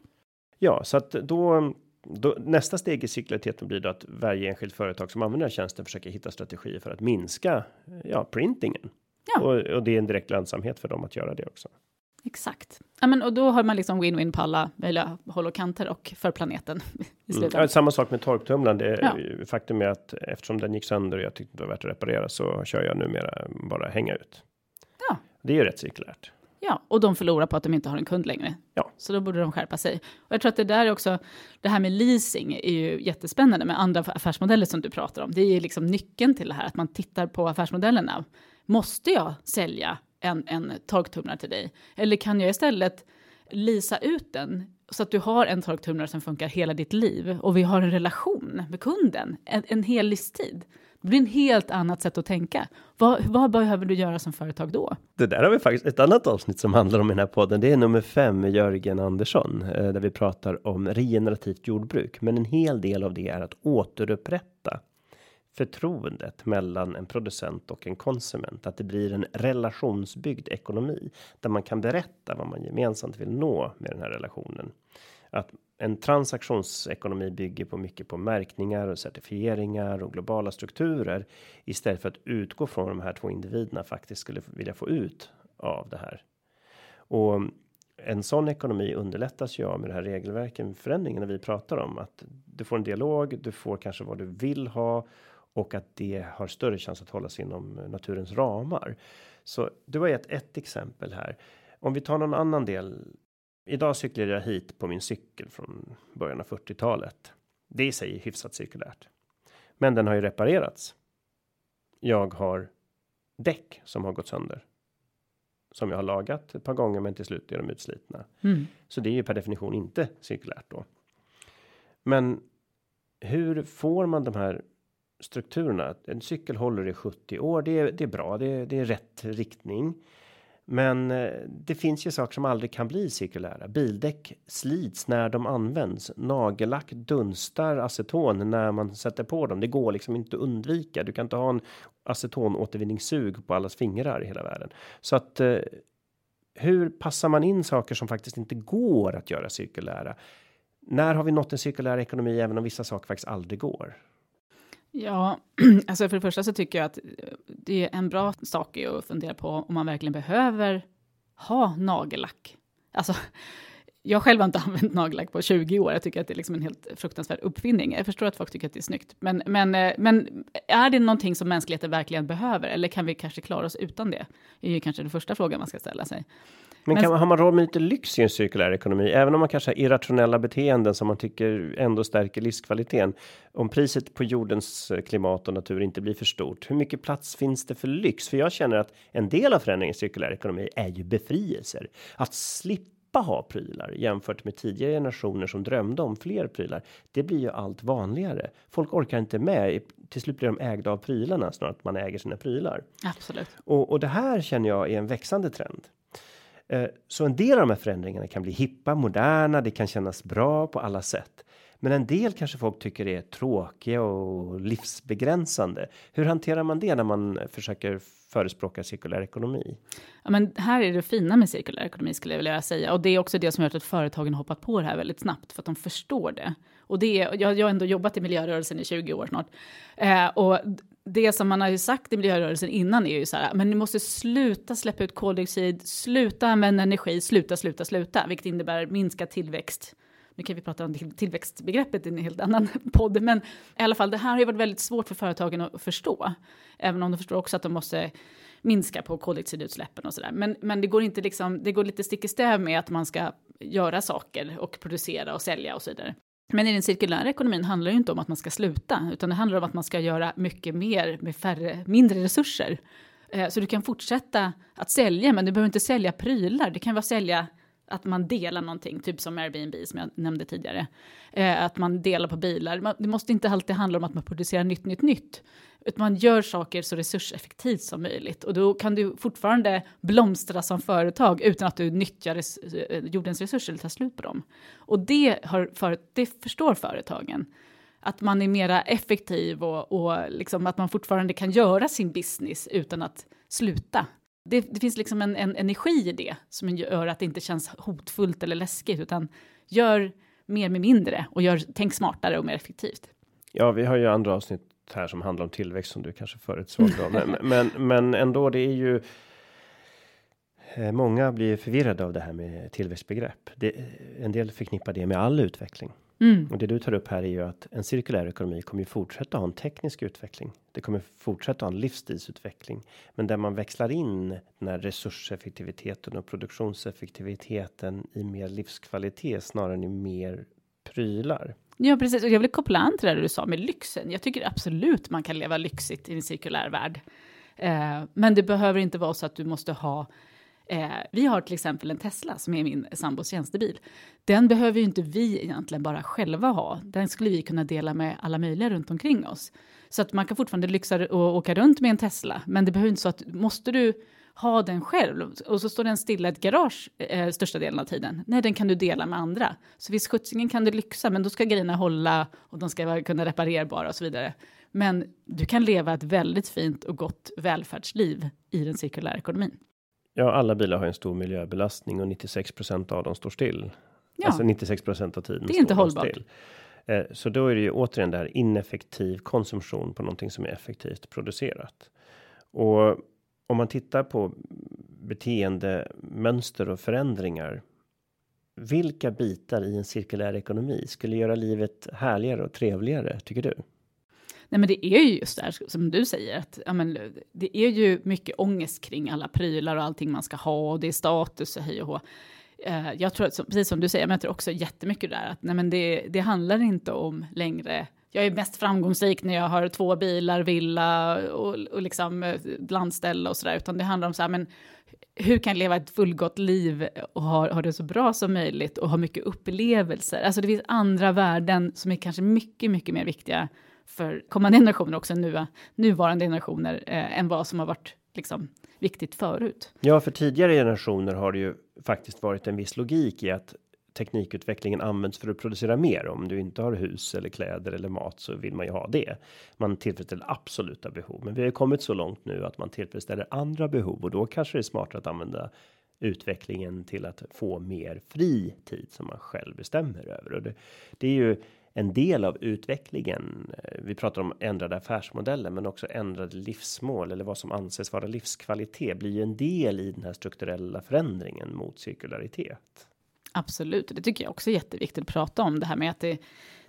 Ja, så att då, då nästa steg i cirkulariteten blir då att varje enskilt företag som använder tjänsten försöker hitta strategier för att minska ja, printingen. Ja. Och, och det är en direkt lönsamhet för dem att göra det också. Exakt. Ja, men, och då har man liksom win-win på alla möjliga håll och kanter och för planeten. *laughs* I mm. ja, samma sak med torktumlaren. Det, ja. Faktum är att eftersom den gick sönder och jag tyckte det var värt att reparera så kör jag numera bara hänga ut. Ja. Det är ju rätt cirkulärt. Ja, och de förlorar på att de inte har en kund längre. Ja. Så då borde de skärpa sig. Och jag tror att det där är också, det här med leasing är ju jättespännande med andra affärsmodeller som du pratar om. Det är ju liksom nyckeln till det här, att man tittar på affärsmodellerna. Måste jag sälja en, en torktumlare till dig? Eller kan jag istället lisa ut den så att du har en torktumlare som funkar hela ditt liv och vi har en relation med kunden en, en hel livstid. Det blir en helt annat sätt att tänka. Vad, vad, behöver du göra som företag då? Det där har vi faktiskt ett annat avsnitt som handlar om i den här podden. Det är nummer fem med Jörgen Andersson eh, där vi pratar om regenerativt jordbruk. Men en hel del av det är att återupprätta förtroendet mellan en producent och en konsument. Att det blir en relationsbyggd ekonomi där man kan berätta vad man gemensamt vill nå med den här relationen. Att en transaktionsekonomi bygger på mycket på märkningar och certifieringar och globala strukturer istället för att utgå från de här två individerna faktiskt skulle vilja få ut av det här. Och en sån ekonomi underlättas ju av med det här regelverken förändringarna vi pratar om att du får en dialog, du får kanske vad du vill ha och att det har större chans att hållas inom naturens ramar. Så du har gett ett exempel här. Om vi tar någon annan del. Idag cyklar jag hit på min cykel från början av 40-talet. Det i sig är hyfsat cirkulärt. Men den har ju reparerats. Jag har däck som har gått sönder. Som jag har lagat ett par gånger men till slut är de utslitna. Mm. Så det är ju per definition inte cirkulärt då. Men hur får man de här strukturerna. En cykel håller i 70 år. Det är, det är bra. Det är, det är rätt riktning. Men eh, det finns ju saker som aldrig kan bli cirkulära. Bildäck slits när de används. Nagellack dunstar aceton när man sätter på dem. Det går liksom inte att undvika. Du kan inte ha en acetonåtervinningssug på allas fingrar i hela världen. Så att eh, hur passar man in saker som faktiskt inte går att göra cirkulära? När har vi nått en cirkulär ekonomi även om vissa saker faktiskt aldrig går? Ja, *clears throat* alltså för det första så tycker jag att eh, det är en bra sak att fundera på om man verkligen behöver ha nagellack. Alltså, *laughs* jag själv har inte *laughs* använt nagellack på 20 år. Jag tycker att det är liksom en helt fruktansvärd uppfinning. Jag förstår att folk tycker att det är snyggt. Men, men, eh, men är det någonting som mänskligheten verkligen behöver? Eller kan vi kanske klara oss utan det? Det är ju kanske den första frågan man ska ställa sig. Men, kan, har man råd med lite lyx i en cirkulär ekonomi? Även om man kanske har irrationella beteenden som man tycker ändå stärker livskvaliteten. Om priset på jordens eh, klimat och natur inte blir för stort. Hur mycket plats finns det för lyx? För jag känner att en del av förändringen i cirkulär ekonomi är ju befrielser. Att slippa ha prylar jämfört med tidigare generationer som drömde om fler prylar. Det blir ju allt vanligare. Folk orkar inte med. Till slut blir de ägda av prylarna snarare att man äger sina prylar. Absolut. Och, och det här känner jag är en växande trend. Eh, så en del av de här förändringarna kan bli hippa, moderna, det kan kännas bra på alla sätt. Men en del kanske folk tycker är tråkiga och livsbegränsande. Hur hanterar man det när man försöker förespråka cirkulär ekonomi? Ja, men här är det fina med cirkulär ekonomi skulle jag vilja säga. Och det är också det som gör att företagen hoppat på det här väldigt snabbt för att de förstår det. Och det är, jag, jag har ändå jobbat i miljörörelsen i 20 år snart. Eh, och det som man har ju sagt i miljörörelsen innan är ju så här, men ni måste sluta släppa ut koldioxid, sluta använda energi, sluta, sluta, sluta, vilket innebär minskad tillväxt. Nu kan vi prata om tillväxtbegreppet i en helt annan *laughs* podd, men i alla fall, det här har ju varit väldigt svårt för företagen att förstå, även om de förstår också att de måste minska på koldioxidutsläppen och sådär. Men, men det går inte liksom, det går lite stick i stäv med att man ska göra saker och producera och sälja och så vidare. Men i den cirkulära ekonomin handlar det ju inte om att man ska sluta, utan det handlar om att man ska göra mycket mer med färre, mindre resurser. Eh, så du kan fortsätta att sälja, men du behöver inte sälja prylar. Det kan vara sälja att man delar någonting, typ som Airbnb som jag nämnde tidigare. Eh, att man delar på bilar. Det måste inte alltid handla om att man producerar nytt, nytt, nytt. Utan man gör saker så resurseffektivt som möjligt. Och då kan du fortfarande blomstra som företag utan att du nyttjar res eh, jordens resurser eller tar slut på dem. Och det, har för, det förstår företagen. Att man är mera effektiv och, och liksom att man fortfarande kan göra sin business utan att sluta. Det, det finns liksom en, en, energi i det som gör att det inte känns hotfullt eller läskigt, utan gör mer med mindre och gör, tänk smartare och mer effektivt. Ja, vi har ju andra avsnitt här som handlar om tillväxt som du kanske förutsåg. Då. Men, *laughs* men, men ändå, det är ju. Eh, många blir förvirrade av det här med tillväxtbegrepp. Det, en del förknippar det med all utveckling. Mm. Och det du tar upp här är ju att en cirkulär ekonomi kommer ju fortsätta ha en teknisk utveckling. Det kommer fortsätta ha en livsstilsutveckling, men där man växlar in den här resurseffektiviteten och produktionseffektiviteten i mer livskvalitet snarare än i mer prylar. Ja, precis. Och jag vill koppla an till det du sa med lyxen. Jag tycker absolut man kan leva lyxigt i en cirkulär värld. Eh, men det behöver inte vara så att du måste ha Eh, vi har till exempel en Tesla som är min sambos tjänstebil. Den behöver ju inte vi egentligen bara själva ha. Den skulle vi kunna dela med alla möjliga runt omkring oss. Så att man kan fortfarande lyxa och åka runt med en Tesla. Men det behöver inte så att måste du ha den själv och så står den stilla i ett garage eh, största delen av tiden. Nej, den kan du dela med andra. Så visst skjutsingen kan du lyxa, men då ska grejerna hålla och de ska vara, kunna reparerbara och så vidare. Men du kan leva ett väldigt fint och gott välfärdsliv i den cirkulära ekonomin. Ja, alla bilar har en stor miljöbelastning och 96% av dem står still. Ja. Alltså 96% av tiden. Det är inte hållbart. Still. Eh, så då är det ju återigen där ineffektiv konsumtion på någonting som är effektivt producerat. Och om man tittar på beteendemönster och förändringar. Vilka bitar i en cirkulär ekonomi skulle göra livet härligare och trevligare tycker du? Nej, men det är ju just det här som du säger, att ja, men, det är ju mycket ångest kring alla prylar och allting man ska ha och det är status och hej och hå. Eh, jag tror, att, precis som du säger, jag tror också jättemycket där att nej, men det, det handlar inte om längre jag är mest framgångsrik när jag har två bilar, villa och, och liksom eh, landställe och sådär, utan det handlar om så här, men hur kan jag leva ett fullgott liv och ha, ha det så bra som möjligt och ha mycket upplevelser? Alltså det finns andra värden som är kanske mycket, mycket mer viktiga för kommande generationer också, nu, nuvarande generationer, eh, än vad som har varit liksom, viktigt förut. Ja, för tidigare generationer har det ju faktiskt varit en viss logik i att teknikutvecklingen används för att producera mer. Om du inte har hus eller kläder eller mat så vill man ju ha det. Man tillfredsställer absoluta behov, men vi har ju kommit så långt nu att man tillfredsställer andra behov och då kanske det är smartare att använda utvecklingen till att få mer fri tid som man själv bestämmer över och det, det är ju en del av utvecklingen. Eh, vi pratar om ändrade affärsmodeller, men också ändrade livsmål eller vad som anses vara livskvalitet blir ju en del i den här strukturella förändringen mot cirkularitet. Absolut, det tycker jag också är jätteviktigt att prata om det här med att det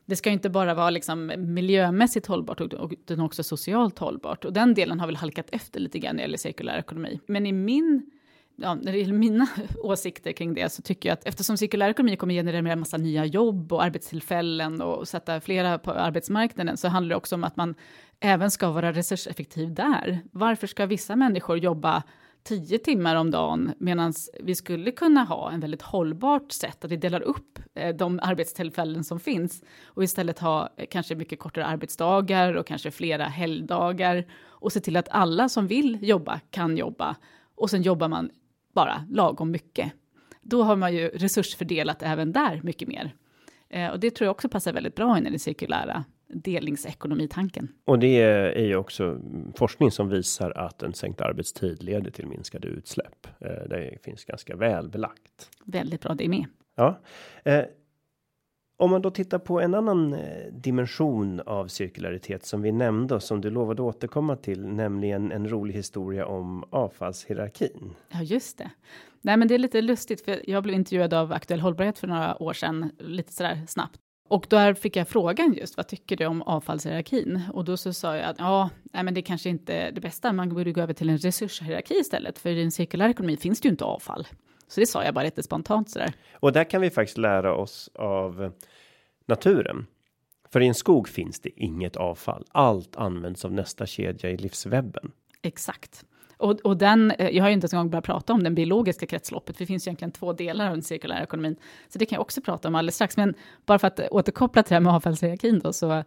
det ska inte bara vara liksom miljömässigt hållbart utan också socialt hållbart. Och den delen har väl halkat efter lite grann när det gäller cirkulär ekonomi. Men i min ja, när det gäller mina *laughs* åsikter kring det så tycker jag att eftersom cirkulär ekonomi kommer generera en massa nya jobb och arbetstillfällen och sätta flera på arbetsmarknaden så handlar det också om att man även ska vara resurseffektiv där. Varför ska vissa människor jobba 10 timmar om dagen medan vi skulle kunna ha en väldigt hållbart sätt att vi delar upp eh, de arbetstillfällen som finns och istället ha eh, kanske mycket kortare arbetsdagar och kanske flera helgdagar och se till att alla som vill jobba kan jobba och sen jobbar man bara lagom mycket. Då har man ju resursfördelat även där mycket mer. Eh, och det tror jag också passar väldigt bra in i den cirkulära delningsekonomitanken. Och det är ju också forskning som visar att en sänkt arbetstid leder till minskade utsläpp. Eh, det finns ganska väl belagt. Väldigt bra, det med. Ja. Om man då tittar på en annan eh, dimension av cirkularitet som vi nämnde och som du lovade återkomma till, nämligen en rolig historia om avfallshierarkin. Ja, just det. Nej, men det är lite lustigt, för jag blev intervjuad av Aktuell Hållbarhet för några år sedan, lite sådär snabbt. Och där fick jag frågan just, vad tycker du om avfallshierarkin? Och då så sa jag att ja, nej, men det kanske inte är det bästa, man borde gå över till en resurshierarki istället, för i en cirkulär ekonomi finns det ju inte avfall. Så det sa jag bara lite spontant sådär. Och där kan vi faktiskt lära oss av naturen. För i en skog finns det inget avfall. Allt används av nästa kedja i livswebben. Exakt. Och, och den, eh, jag har ju inte ens en gång börjat prata om den biologiska kretsloppet, för det finns egentligen två delar av den cirkulära ekonomin. Så det kan jag också prata om alldeles strax. Men bara för att återkoppla till det här med avfallshierarkin då, så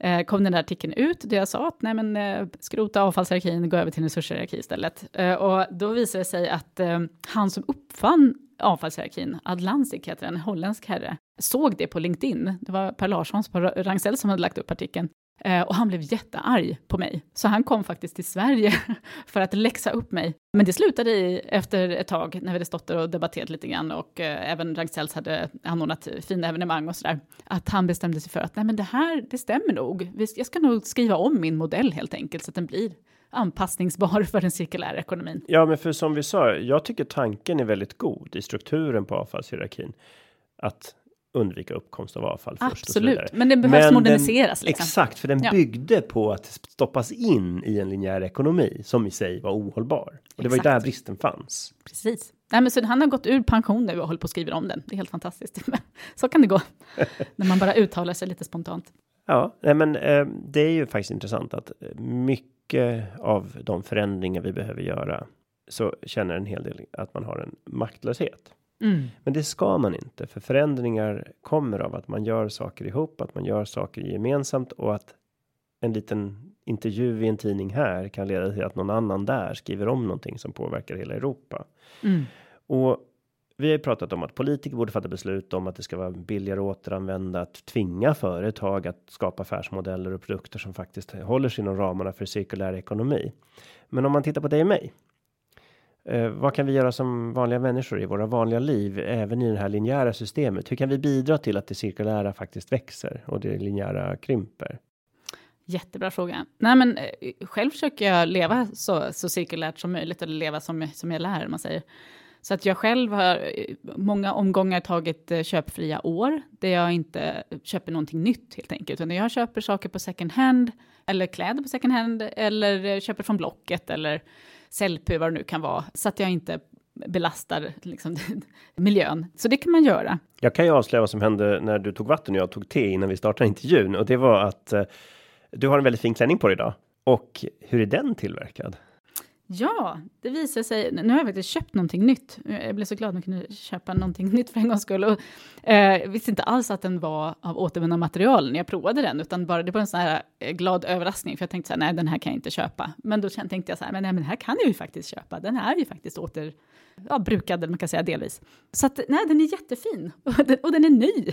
eh, kom den där artikeln ut där jag sa att nej men eh, skrota avfallshierarkin, gå över till en resurshierarki istället. Eh, och då visade det sig att eh, han som uppfann avfallshierarkin, Adlancic heter en holländsk herre, såg det på LinkedIn. Det var Per Larssons på Rangsell som hade lagt upp artikeln. Eh, och han blev jättearg på mig. Så han kom faktiskt till Sverige *laughs* för att läxa upp mig. Men det slutade i, efter ett tag, när vi hade stått där och debatterat lite grann och eh, även Ragn-Sells hade anordnat fina evenemang och sådär, att han bestämde sig för att nej men det här, det stämmer nog. Jag ska nog skriva om min modell helt enkelt så att den blir anpassningsbar *laughs* för den cirkulära ekonomin. Ja, men för som vi sa, jag tycker tanken är väldigt god i strukturen på avfallshierarkin. Att undvika uppkomst av avfall. Absolut, men den behövs Men moderniseras. Den, liksom. Exakt, för den Ja. byggde på att stoppas in i en linjär ekonomi som i sig var ohållbar. Och det var ju Exakt. där bristen fanns. Precis. Nej, men så han har gått ur pension nu och håller på att skriva om den. Det är helt fantastiskt. *laughs* så kan det gå. *laughs* När man bara uttalar sig lite spontant. Ja, nej, men eh, det är ju faktiskt intressant att eh, mycket av de förändringar vi behöver göra så känner en hel del att man har en maktlöshet. Mm. Men det ska man inte, för förändringar kommer av att man gör saker ihop, att man gör saker gemensamt och att en liten intervju i en tidning här kan leda till att någon annan där skriver om någonting som påverkar hela Europa. Mm. Och vi har ju pratat om att politiker borde fatta beslut om att det ska vara billigare att återanvända, att tvinga företag att skapa affärsmodeller och produkter som faktiskt håller sig inom ramarna för cirkulär ekonomi. Men om man tittar på dig och mig. Eh, vad kan vi göra som vanliga människor i våra vanliga liv, även i det här linjära systemet? Hur kan vi bidra till att det cirkulära faktiskt växer och det linjära krymper? Jättebra fråga. Nej, men eh, själv försöker jag leva så, så cirkulärt som möjligt, eller leva som, som jag lär, man säger. Så att jag själv har eh, många omgångar tagit eh, köpfria år, där jag inte köper någonting nytt helt enkelt, utan jag köper saker på second hand, eller kläder på second hand, eller köper från Blocket, eller Sellpy, vad det nu kan vara, så att jag inte belastar liksom, *laughs* miljön. Så det kan man göra. Jag kan ju avslöja vad som hände när du tog vatten och jag tog te innan vi startade intervjun och det var att eh, du har en väldigt fin klänning på dig idag. Och hur är den tillverkad? Ja, det visar sig. Nu har jag faktiskt köpt någonting nytt. Jag blev så glad att jag kunde köpa någonting nytt för en gångs skull. Och, eh, jag visste inte alls att den var av återvunna material när jag provade den, utan bara det var en sån här eh, glad överraskning, för jag tänkte så här, nej, den här kan jag inte köpa. Men då tänkte jag så här, men nej, men den här kan jag ju faktiskt köpa. Den är ju faktiskt åter, ja, brukad, eller man kan säga delvis. Så att, nej, den är jättefin *laughs* och den, och den är ny. *laughs*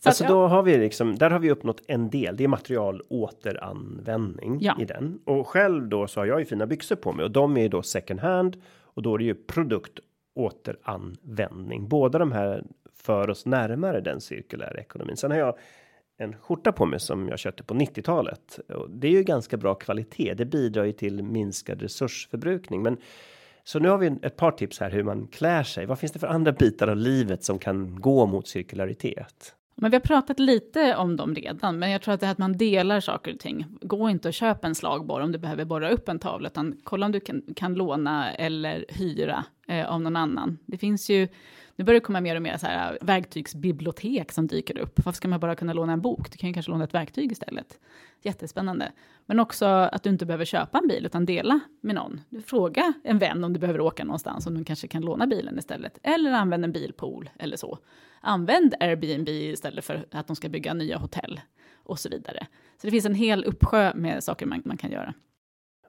Så Alltså att, ja, då har vi liksom, där har vi uppnått en del, det är material återanvändning Ja. i den. Och själv då så har jag ju fina byxor på mig och de är ju då second hand och då är det ju produkt återanvändning. Båda de här för oss närmare den cirkulära ekonomin. Sen har jag en skjorta på mig som jag köpte på 90-talet. Och Det är ju ganska bra kvalitet. Det bidrar ju till minskad resursförbrukning. Men så nu har vi ett par tips här hur man klär sig. Vad finns det för andra bitar av livet som kan gå mot cirkularitet? Men vi har pratat lite om dem redan, men jag tror att det här att man delar saker och ting. Gå inte och köp en slagborr om du behöver borra upp en tavla, utan kolla om du kan, kan låna eller hyra eh, av någon annan. Det finns ju, nu börjar det komma mer och mer så här äh, verktygsbibliotek som dyker upp. Varför ska man bara kunna låna en bok? Du kan ju kanske låna ett verktyg istället. Jättespännande. Men också att du inte behöver köpa en bil, utan dela med någon. Du fråga en vän om du behöver åka någonstans, om du kanske kan låna bilen istället. Eller använd en bilpool eller så. Använd Airbnb istället för att de ska bygga nya hotell och så vidare. Så det finns en hel uppsjö med saker man, man kan göra.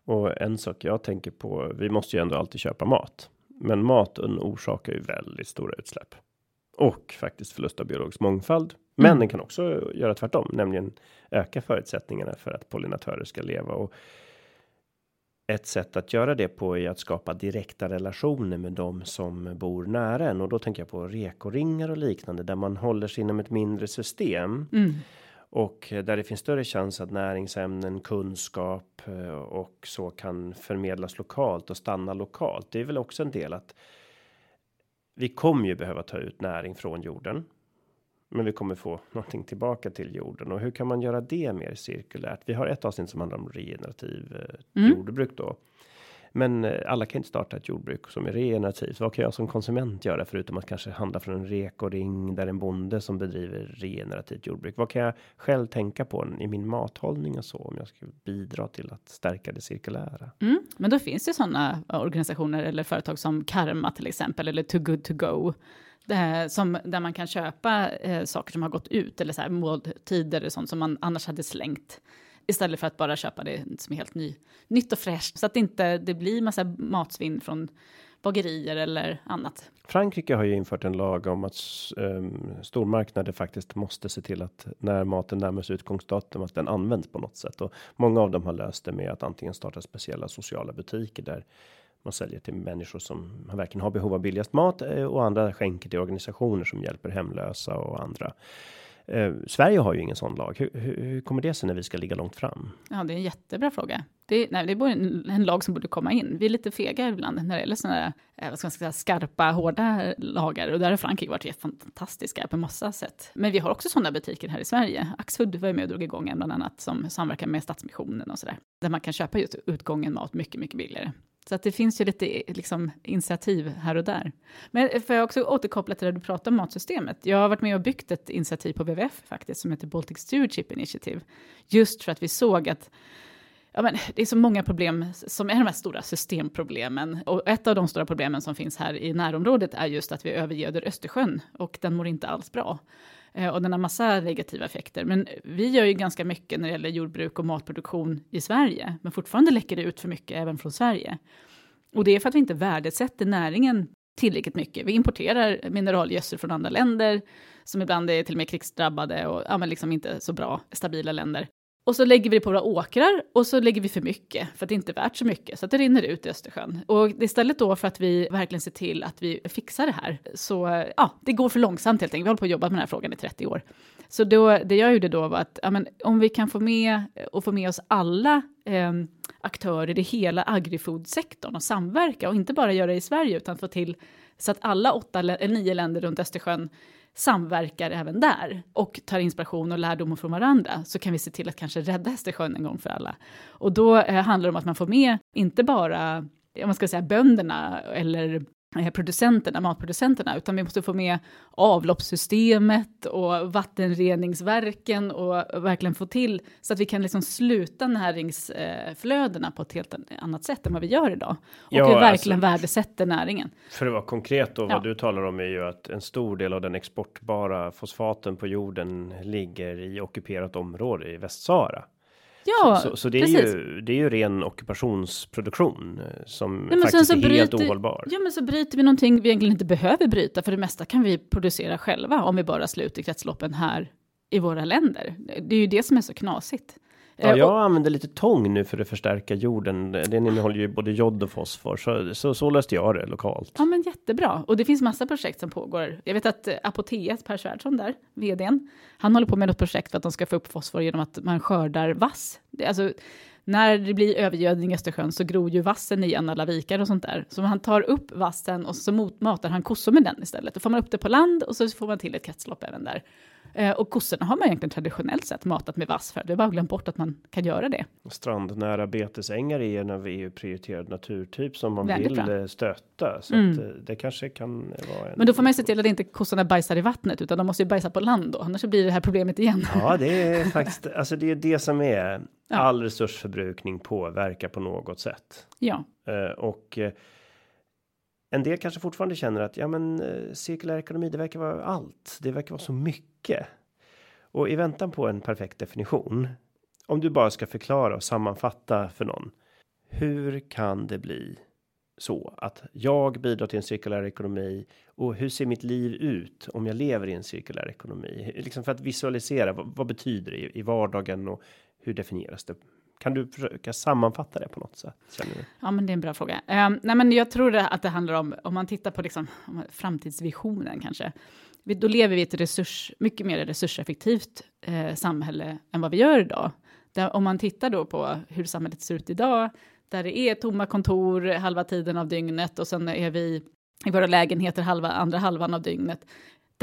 Och en sak jag tänker på, vi måste ju ändå alltid köpa mat. Men maten orsakar ju väldigt stora utsläpp. Och faktiskt förlust av biologisk mångfald. Men Mm. den kan också göra tvärtom, nämligen öka förutsättningarna för att pollinatörer ska leva. Och ett sätt att göra det på är att skapa direkta relationer med de som bor nära en. Och då tänker jag på rekoringar och liknande där man håller sig inom ett mindre system. Mm. Och eh, där det finns större chans att näringsämnen, kunskap eh, och så kan förmedlas lokalt och stanna lokalt. Det är väl också en del att. Vi kommer ju behöva ta ut näring från jorden. Men vi kommer få *laughs* någonting tillbaka till jorden och hur kan man göra det mer cirkulärt? Vi har ett avsnitt som handlar om regenerativ eh, Mm. jordbruk då. Men eh, alla kan inte starta ett jordbruk som är regenerativt. Vad kan jag som konsument göra förutom att kanske handla från en rekoring där en bonde som bedriver regenerativt jordbruk? Vad kan jag själv tänka på i min mathållning och så om jag ska bidra till att stärka det cirkulära? Mm. Men då finns det sådana eh, organisationer eller företag som Karma till exempel, eller Too Good To Go. Det här, som, där man kan köpa eh, saker som har gått ut, eller så här, måltider och sånt som man annars hade slängt. Istället för att bara köpa det som är helt ny, nytt och fräscht. Så att det inte det blir massa matsvinn från bagerier eller annat. Frankrike har ju infört en lag om att um, stormarknader faktiskt måste se till att när maten närmar sig utgångsdatum att den används på något sätt och många av dem har löst det med att antingen starta speciella sociala butiker där man säljer till människor som verkligen har behov av billigast mat eh, och andra skänker till organisationer som hjälper hemlösa och andra. Eh, Sverige har ju ingen sån lag. Hur, hur, hur, kommer det sig när vi ska ligga långt fram? Ja, det är en jättebra fråga. Det, nej, det är en, en lag som borde komma in. Vi är lite fega ibland när det gäller sådana där, eh, vad ska man säga, skarpa, hårda lagar. Och där har Frankrike varit fantastiska på massa sätt. Men vi har också sådana butiker här i Sverige. Axfood var ju med och drog igång en bland annat som samverkar med Stadsmissionen och sådär. Där man kan köpa just utgången mat mycket, mycket billigare. Så att det finns ju lite liksom, initiativ här och där. Men eh, får jag också återkoppla till det du pratade om matsystemet. Jag har varit med och byggt ett initiativ på WWF faktiskt, som heter Baltic Stewardship Initiative. Just för att vi såg att ja, men det är så många problem som är de här stora systemproblemen. Och ett av de stora problemen som finns här i närområdet är just att vi övergöder Östersjön och den mår inte alls bra. Eh, och den har massa negativa effekter. Men vi gör ju ganska mycket när det gäller jordbruk och matproduktion i Sverige. Men fortfarande läcker det ut för mycket även från Sverige. Och det är för att vi inte värdesätter näringen tillräckligt mycket. Vi importerar mineralgödsel från andra länder som ibland är till och med krigsdrabbade och ja, men liksom inte så bra, stabila länder. Och så lägger vi det på våra åkrar och så lägger vi för mycket för att det inte är värt så mycket så att det rinner ut i Östersjön. Och istället då för att vi verkligen ser till att vi fixar det här så ja, det går för långsamt helt enkelt. Vi har på att jobba med den här frågan i 30 år. Så då, det jag gjorde då var att ja, men, om vi kan få med och få med oss alla eh, aktörer i hela agrifoodsektorn och samverka och inte bara göra det i Sverige utan få till så att alla åtta eller nio länder runt Östersjön samverkar även där och tar inspiration och lärdomar från varandra så kan vi se till att kanske rädda Östersjön en gång för alla. Och då eh, handlar det om att man får med inte bara om man ska säga bönderna eller producenterna, matproducenterna, utan vi måste få med avloppssystemet och vattenreningsverken och verkligen få till så att vi kan liksom sluta näringsflödena på ett helt annat sätt än vad vi gör idag. Och ja, vi verkligen alltså, värdesätter näringen. För att vara konkret då, ja. vad du talar om är ju att en stor del av den exportbara fosfaten på jorden ligger i ockuperat område i Västsahara. Ja, så, så, det, är ju, det är ju ren ockupationsproduktion eh, som ja, faktiskt är bryter, helt ohållbar. Ja, men så bryter vi någonting vi egentligen inte behöver bryta, för det mesta kan vi producera själva om vi bara sluter kretsloppen här i våra länder. Det är ju det som är så knasigt. Ja, eh, jag använder lite tång nu för att förstärka jorden. Den innehåller ju både jod och fosfor, så, så, så löste jag det lokalt. Ja, men jättebra. Och det finns massa projekt som pågår. Jag vet att eh, Apoteet, Per Svärdsson där, vdn, han håller på med något projekt för att de ska få upp fosfor genom att man skördar vass. Alltså, när det blir övergödning i Östersjön så gror ju vassen igen alla vikar och sånt där. Så han tar upp vassen och så matar han kossor med den istället. Då får man upp det på land och så får man till ett kretslopp även där. Eh, och kossorna har man egentligen traditionellt sett matat med vass för. Vi har bara glömt bort att man kan göra det. Strandnära betesängar är en av EU prioriterad naturtyp som man Väldigt vill bra. Eh, stötta. Så mm. eh, det kanske kan vara en... Men då får man se till att inte kossorna bajsar i vattnet utan de måste ju bajsa på land då. Annars blir det här problemet igen. Ja, det är *laughs* faktiskt, alltså det är det som är ja. all resursförbrukning påverkar på något sätt. Ja. och en del kanske fortfarande känner att ja, men eh, cirkulär ekonomi, det verkar vara allt. Det verkar vara så mycket mycket. Och i väntan på en perfekt definition, om du bara ska förklara och sammanfatta för någon. Hur kan det bli så att jag bidrar till en cirkulär ekonomi och hur ser mitt liv ut om jag lever i en cirkulär ekonomi? Liksom för att visualisera vad, vad betyder det i, i vardagen och hur definieras det? Kan du försöka sammanfatta det på något sätt? Ja, men det är en bra fråga. Um, nej, men jag tror att det handlar om om man tittar på liksom framtidsvisionen kanske vi då lever vi i ett resurs, mycket mer resurseffektivt eh, samhälle än vad vi gör idag. Där, om man tittar då på hur samhället ser ut idag, där det är tomma kontor halva tiden av dygnet och sen är vi i våra lägenheter halva, andra halvan av dygnet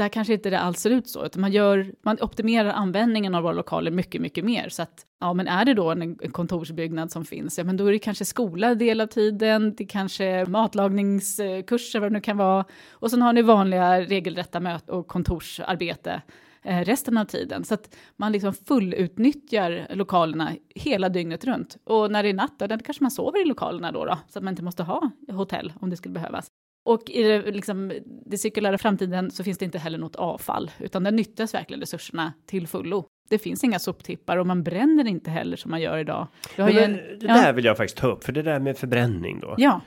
där kanske inte det alls ser ut så, utan man, gör, man optimerar användningen av våra lokaler mycket, mycket mer. Så att, ja, men är det då en, en kontorsbyggnad som finns, ja, men då är det kanske skola del av tiden, det kanske matlagningskurser, vad det nu kan vara. Och sen har ni vanliga regelrätta möten och kontorsarbete eh, resten av tiden. Så att man liksom fullutnyttjar lokalerna hela dygnet runt. Och när det är natt, då kanske man sover i lokalerna då, då, så att man inte måste ha hotell om det skulle behövas. Och i det, liksom, det cirkulära framtiden så finns det inte heller något avfall, utan där nyttjas verkligen resurserna till fullo. Det finns inga soptippar och man bränner inte heller som man gör idag. Men, en, det ja. där vill jag faktiskt ta upp, för det där med förbränning då. Ja.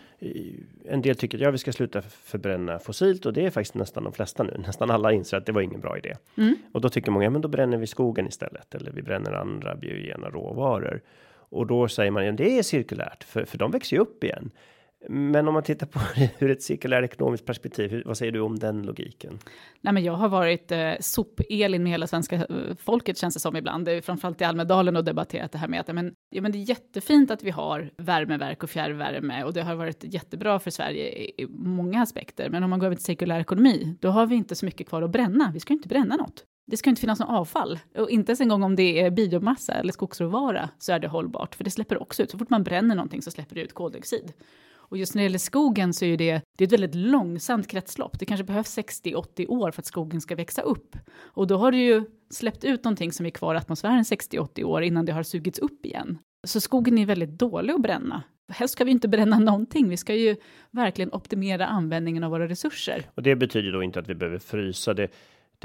En del tycker att ja, vi ska sluta förbränna fossilt och det är faktiskt nästan de flesta nu. Nästan alla inser att det var ingen bra idé. Mm. Och då tycker många, ja, men då bränner vi skogen istället eller vi bränner andra biogena råvaror. Och då säger man, ja, det är cirkulärt för, för de växer ju upp igen. Men om man tittar på *laughs* ur ett cirkulärt ekonomiskt perspektiv, vad säger du om den logiken? Nej, men jag har varit eh, sop-Elin med hela svenska eh, folket känns det som ibland, det är framförallt i Almedalen och debatterat det här med att men, ja, men det är jättefint att vi har värmeverk och fjärrvärme och det har varit jättebra för Sverige i, i många aspekter. Men om man går över till cirkulär ekonomi, då har vi inte så mycket kvar att bränna. Vi ska inte bränna något. Det ska inte finnas något avfall. Och inte ens en gång om det är biomassa eller skogsråvara så är det hållbart. För det släpper också ut, så fort man bränner någonting så släpper det ut koldioxid. Och just när det gäller skogen så är det, det är ett väldigt långsamt kretslopp. Det kanske behövs 60-80 år för att skogen ska växa upp. Och då har du ju släppt ut någonting som är kvar i atmosfären 60-80 år innan det har sugits upp igen. Så skogen är väldigt dålig att bränna. Helst ska vi inte bränna någonting. Vi ska ju verkligen optimera användningen av våra resurser. Och det betyder då inte att vi behöver frysa det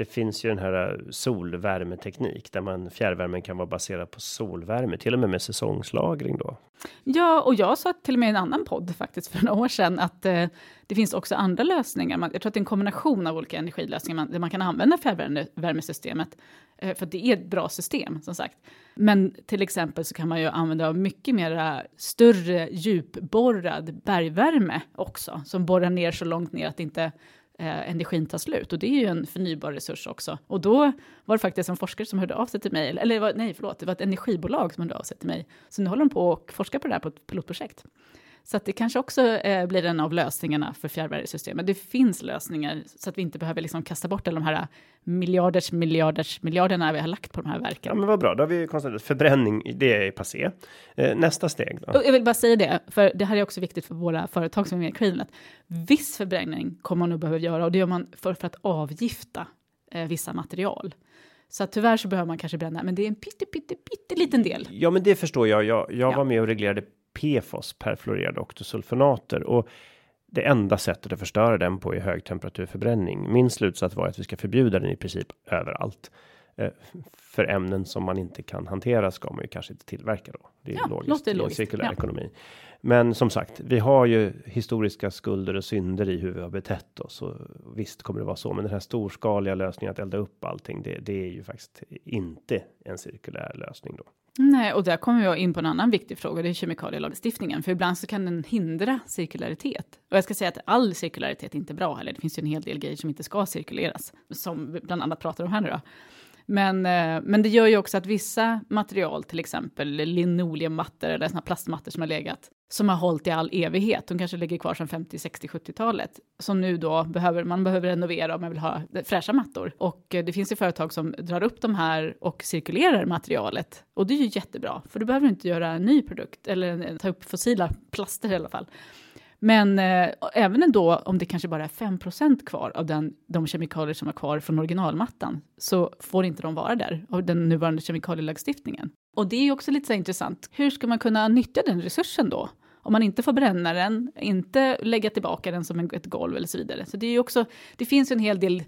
det finns ju den här eh, solvärmeteknik där man fjärrvärmen kan vara baserad på solvärme, till och med med säsongslagring då. Ja, och jag sa till och med i en annan podd faktiskt för några år sedan att eh, det finns också andra lösningar. Man, jag tror att det är en kombination av olika energilösningar man, där man kan använda fjärrvärmesystemet. Eh, för att det är ett bra system som sagt. Men till exempel så kan man ju använda mycket mer större djupborrad bergvärme också, som borrar ner så långt ner att det inte eh, energin tar slut. Och det är ju en förnybar resurs också. Och då var det faktiskt en forskare som hörde av sig till mig, eller nej förlåt, det var ett energibolag som hörde av sig till mig. Så nu håller de på och forskar på det här på ett pilotprojekt. Så att det kanske också eh, blir en av lösningarna för fjärrvärmesystemet. Det finns lösningar så att vi inte behöver liksom kasta bort alla de här miljarders, miljarders, miljarderna vi har lagt på de här verken. Ja, men vad bra, då har vi konstaterat förbränning, det är passé. Eh, nästa steg då? Jag vill bara säga det, för det här är också viktigt för våra företag som är med i Cleanlet. Viss förbränning kommer man nog behöva göra och det gör man för, för att avgifta eh, vissa material. Så tyvärr så behöver man kanske bränna, men det är en pytte, pytte, pytteliten del. Ja, men det förstår jag. Jag, jag ja. var med och reglerade PFOS, perfluorerade oktosulfonater och det enda sättet att förstöra den på är högtemperaturförbränning. Min slutsats var att vi ska förbjuda den i princip överallt. Eh, för ämnen som man inte kan hantera ska man ju kanske inte tillverka då. Det är ja, logiskt i en cirkulär ja. ekonomi. Men som sagt, vi har ju historiska skulder och synder i hur vi har betett oss och visst kommer det vara så. Men den här storskaliga lösningen att elda upp allting, det, det är ju faktiskt inte en cirkulär lösning då. Nej, och där kommer jag in på en annan viktig fråga, det är kemikalielagstiftningen. För ibland så kan den hindra cirkularitet. Och jag ska säga att all cirkularitet är inte bra heller. Det finns ju en hel del grejer som inte ska cirkuleras, som vi bland annat pratar om här nu då. Men, eh, men det gör ju också att vissa material, till exempel linoleummattor eller såna plastmattor som har legat, som har hållit i all evighet, de kanske ligger kvar sedan 50, 60, 70-talet, som nu då behöver, man behöver renovera om man vill ha fräscha mattor. Och eh, det finns ju företag som drar upp de här och cirkulerar materialet. Och det är ju jättebra, för du behöver inte göra en ny produkt, eller ta upp fossila plaster i alla fall. Men eh, även ändå om det kanske bara är 5% kvar av den, de kemikalier som är kvar från originalmattan så får inte de vara där av den nuvarande kemikalielagstiftningen. Och det är också lite så intressant. Hur ska man kunna nyttja den resursen då? Om man inte får bränna den, inte lägga tillbaka den som ett golv eller så vidare. Så det är ju också, det finns en hel del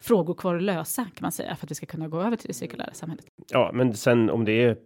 frågor kvar att lösa kan man säga för att vi ska kunna gå över till det cirkulära samhället. Ja, men sen om det är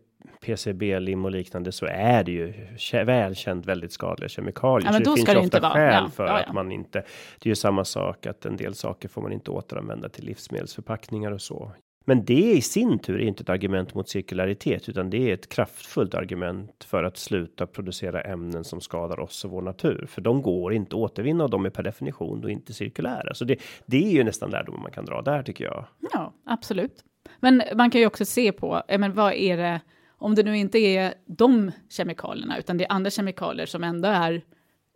PCB, lim och liknande så är det ju välkänt väldigt skadliga kemikalier. Ja, men så det finns ju ofta skäl ja, för ja, ja. att man inte. Det är ju samma sak att en del saker får man inte återanvända till livsmedelsförpackningar och så. Men det i sin tur är inte ett argument mot cirkularitet, utan det är ett kraftfullt argument för att sluta producera ämnen som skadar oss och vår natur, för de går inte återvinna och de är per definition då inte cirkulära. Så det, det är ju nästan lärdom man kan dra där tycker jag. Ja, absolut. Men man kan ju också se på, men vad är det om det nu inte är de kemikalierna, utan det är andra kemikalier som ändå är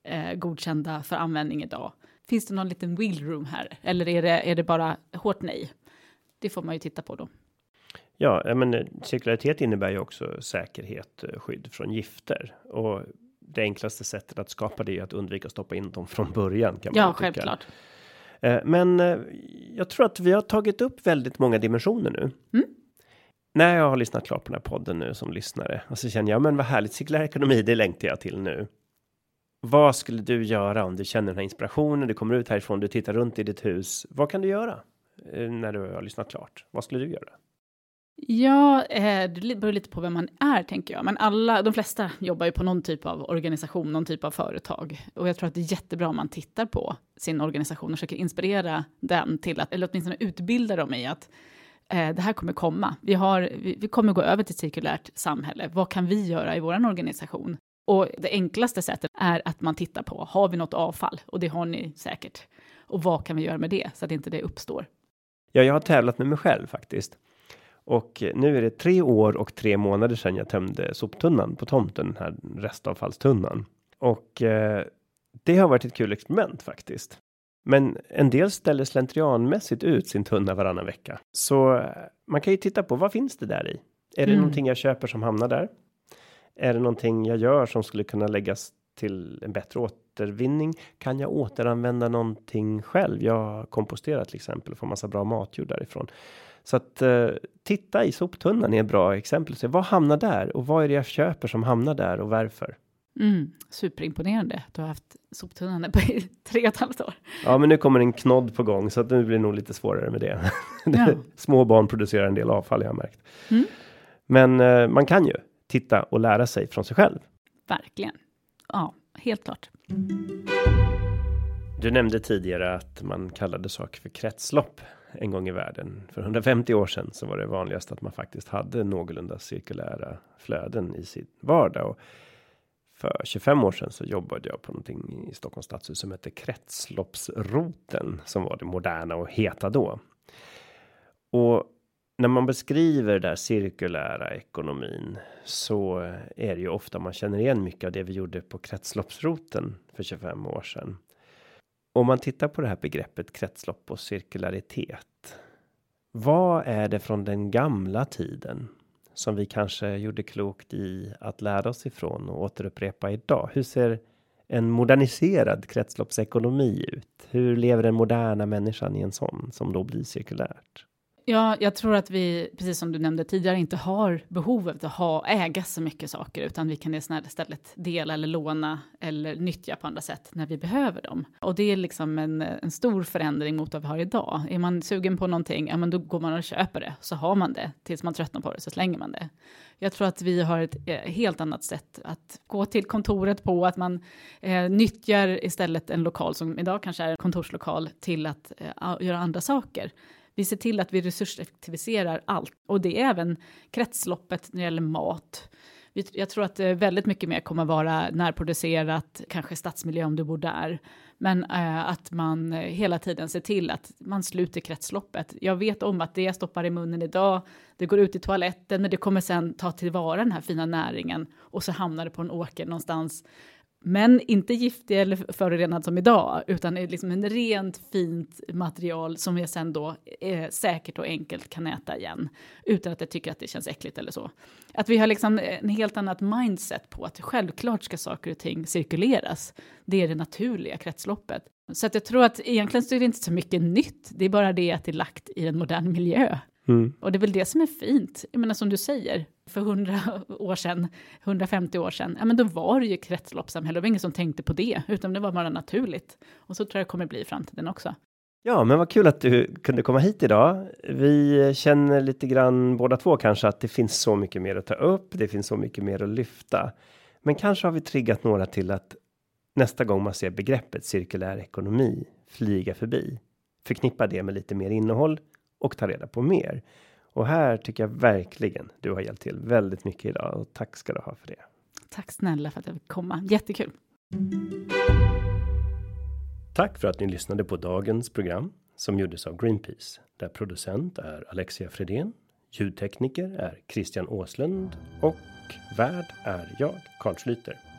eh, godkända för användning idag. Finns det någon liten wheel room här? Eller är det, är det bara hårt nej? Det får man ju titta på då. Ja, men eh, cirkularitet innebär ju också säkerhet, eh, skydd från gifter och det enklaste sättet att skapa det är att undvika att stoppa in dem från början. Kan ja, självklart. Eh, men jag tror att vi har tagit upp väldigt många dimensioner nu. Mm när jag har lyssnat klart på den här podden nu som lyssnare och så känner jag men vad härligt cirkulär ekonomi, det längtar jag till nu. Vad skulle du göra om du känner den här inspirationen? Du kommer ut härifrån, du tittar runt i ditt hus. Vad kan du göra eh, när du har lyssnat klart? Vad skulle du göra? Ja, eh, det beror lite på vem man är, tänker jag. Men alla, de flesta jobbar ju på någon typ av organisation, någon typ av företag. Och jag tror att det är jättebra om man tittar på sin organisation och försöker inspirera den till att, eller åtminstone utbilda dem i att eh, det här kommer komma. Vi, har, vi, vi, kommer gå över till ett cirkulärt samhälle. Vad kan vi göra i vår organisation? Och det enklaste sättet är att man tittar på, har vi något avfall? Och det har ni säkert. Och vad kan vi göra med det så att inte det uppstår? Ja, jag har tävlat med mig själv faktiskt. Och nu är det tre år och tre månader sedan jag tömde soptunnan på tomten, den här restavfallstunnan. Och eh, det har varit ett kul experiment faktiskt. Men en del ställer slentrianmässigt ut sin tunna varannan vecka. Så eh, man kan ju titta på vad finns det där i? Är det mm. någonting jag köper som hamnar där? Är det någonting jag gör som skulle kunna läggas till en bättre återvinning? Kan jag återanvända någonting själv? Jag komposterar till exempel och får massa bra matjord därifrån. Så att uh, titta i soptunnan är ett bra exempel. Så vad hamnar där och vad är det jag köper som hamnar där och varför? Mm, superimponerande. Du har haft soptunnan på *laughs* tre och ett halvt år. Ja, men nu kommer en knodd på gång så att nu blir det nog lite svårare med det. *laughs* Ja. Små barn producerar en del avfall jag har märkt. Mm. Men uh, man kan ju titta och lära sig från sig själv. Verkligen. Ja, helt klart. Du nämnde tidigare att man kallade saker för kretslopp en gång i världen. För 150 år sedan så var det vanligast att man faktiskt hade någorlunda cirkulära flöden i sin vardag. Och för 25 år sedan så jobbade jag på någonting i Stockholms stadshus som hette kretsloppsroten som var det moderna och heta då. Och när man beskriver där cirkulära ekonomin så är det ju ofta man känner igen mycket av det vi gjorde på kretsloppsroten för 25 år sedan. Om man tittar på det här begreppet kretslopp och cirkularitet. Vad är det från den gamla tiden som vi kanske gjorde klokt i att lära oss ifrån och återupprepa idag? Hur ser en moderniserad kretsloppsekonomi ut? Hur lever den moderna människan i en sån som då blir cirkulärt? Ja, jag tror att vi, precis som du nämnde tidigare, inte har behovet att ha, äga så mycket saker, utan vi kan istället dela eller låna eller nyttja på andra sätt när vi behöver dem. Och det är liksom en, en stor förändring mot vad vi har idag. Är man sugen på någonting, ja men då går man och köper det, så har man det. Tills man tröttnar på det så slänger man det. Jag tror att vi har ett eh, helt annat sätt att gå till kontoret på, att man eh, nyttjar istället en lokal som idag kanske är en kontorslokal till att eh, göra andra saker. Vi ser till att vi resurseffektiviserar allt och det är även kretsloppet när det gäller mat. Jag tror att eh, väldigt mycket mer kommer vara närproducerat, kanske stadsmiljö om du bor där. Men eh, att man eh, hela tiden ser till att man sluter kretsloppet. Jag vet om att det jag stoppar i munnen idag, det går ut i toaletten, men det kommer sen ta tillvara den här fina näringen och så hamnar det på en åker någonstans men inte giftig eller förorenad som idag, utan liksom en rent fint material som jag sen då eh, säkert och enkelt kan äta igen, utan att jag tycker att det känns äckligt eller så. Att vi har liksom en helt annat mindset på att självklart ska saker och ting cirkuleras. Det är det naturliga kretsloppet. Så att jag tror att egentligen så är det inte så mycket nytt, det är bara det att det är lagt i en modern miljö. Mm. Och det är väl det som är fint. Jag menar som du säger, för 100 år sedan, 150 år sedan, ja men då var det ju kretsloppssamhälle, det var ingen som tänkte på det, utan det var bara naturligt. Och så tror jag det kommer bli i framtiden också. Ja, men vad kul att du kunde komma hit idag. Vi känner lite grann båda två kanske att det finns så mycket mer att ta upp. Det finns så mycket mer att lyfta. Men kanske har vi triggat några till att nästa gång man ser begreppet cirkulär ekonomi flyga förbi. Förknippa det med lite mer innehåll och ta reda på mer. Och här tycker jag verkligen du har hjälpt till väldigt mycket idag och tack ska du ha för det. Tack snälla för att jag fick komma. Jättekul. Tack för att ni lyssnade på dagens program som gjordes av Greenpeace där producent är Alexia Fredén. Ljudtekniker är Christian Åslund och värd är jag, Carl Schlyter.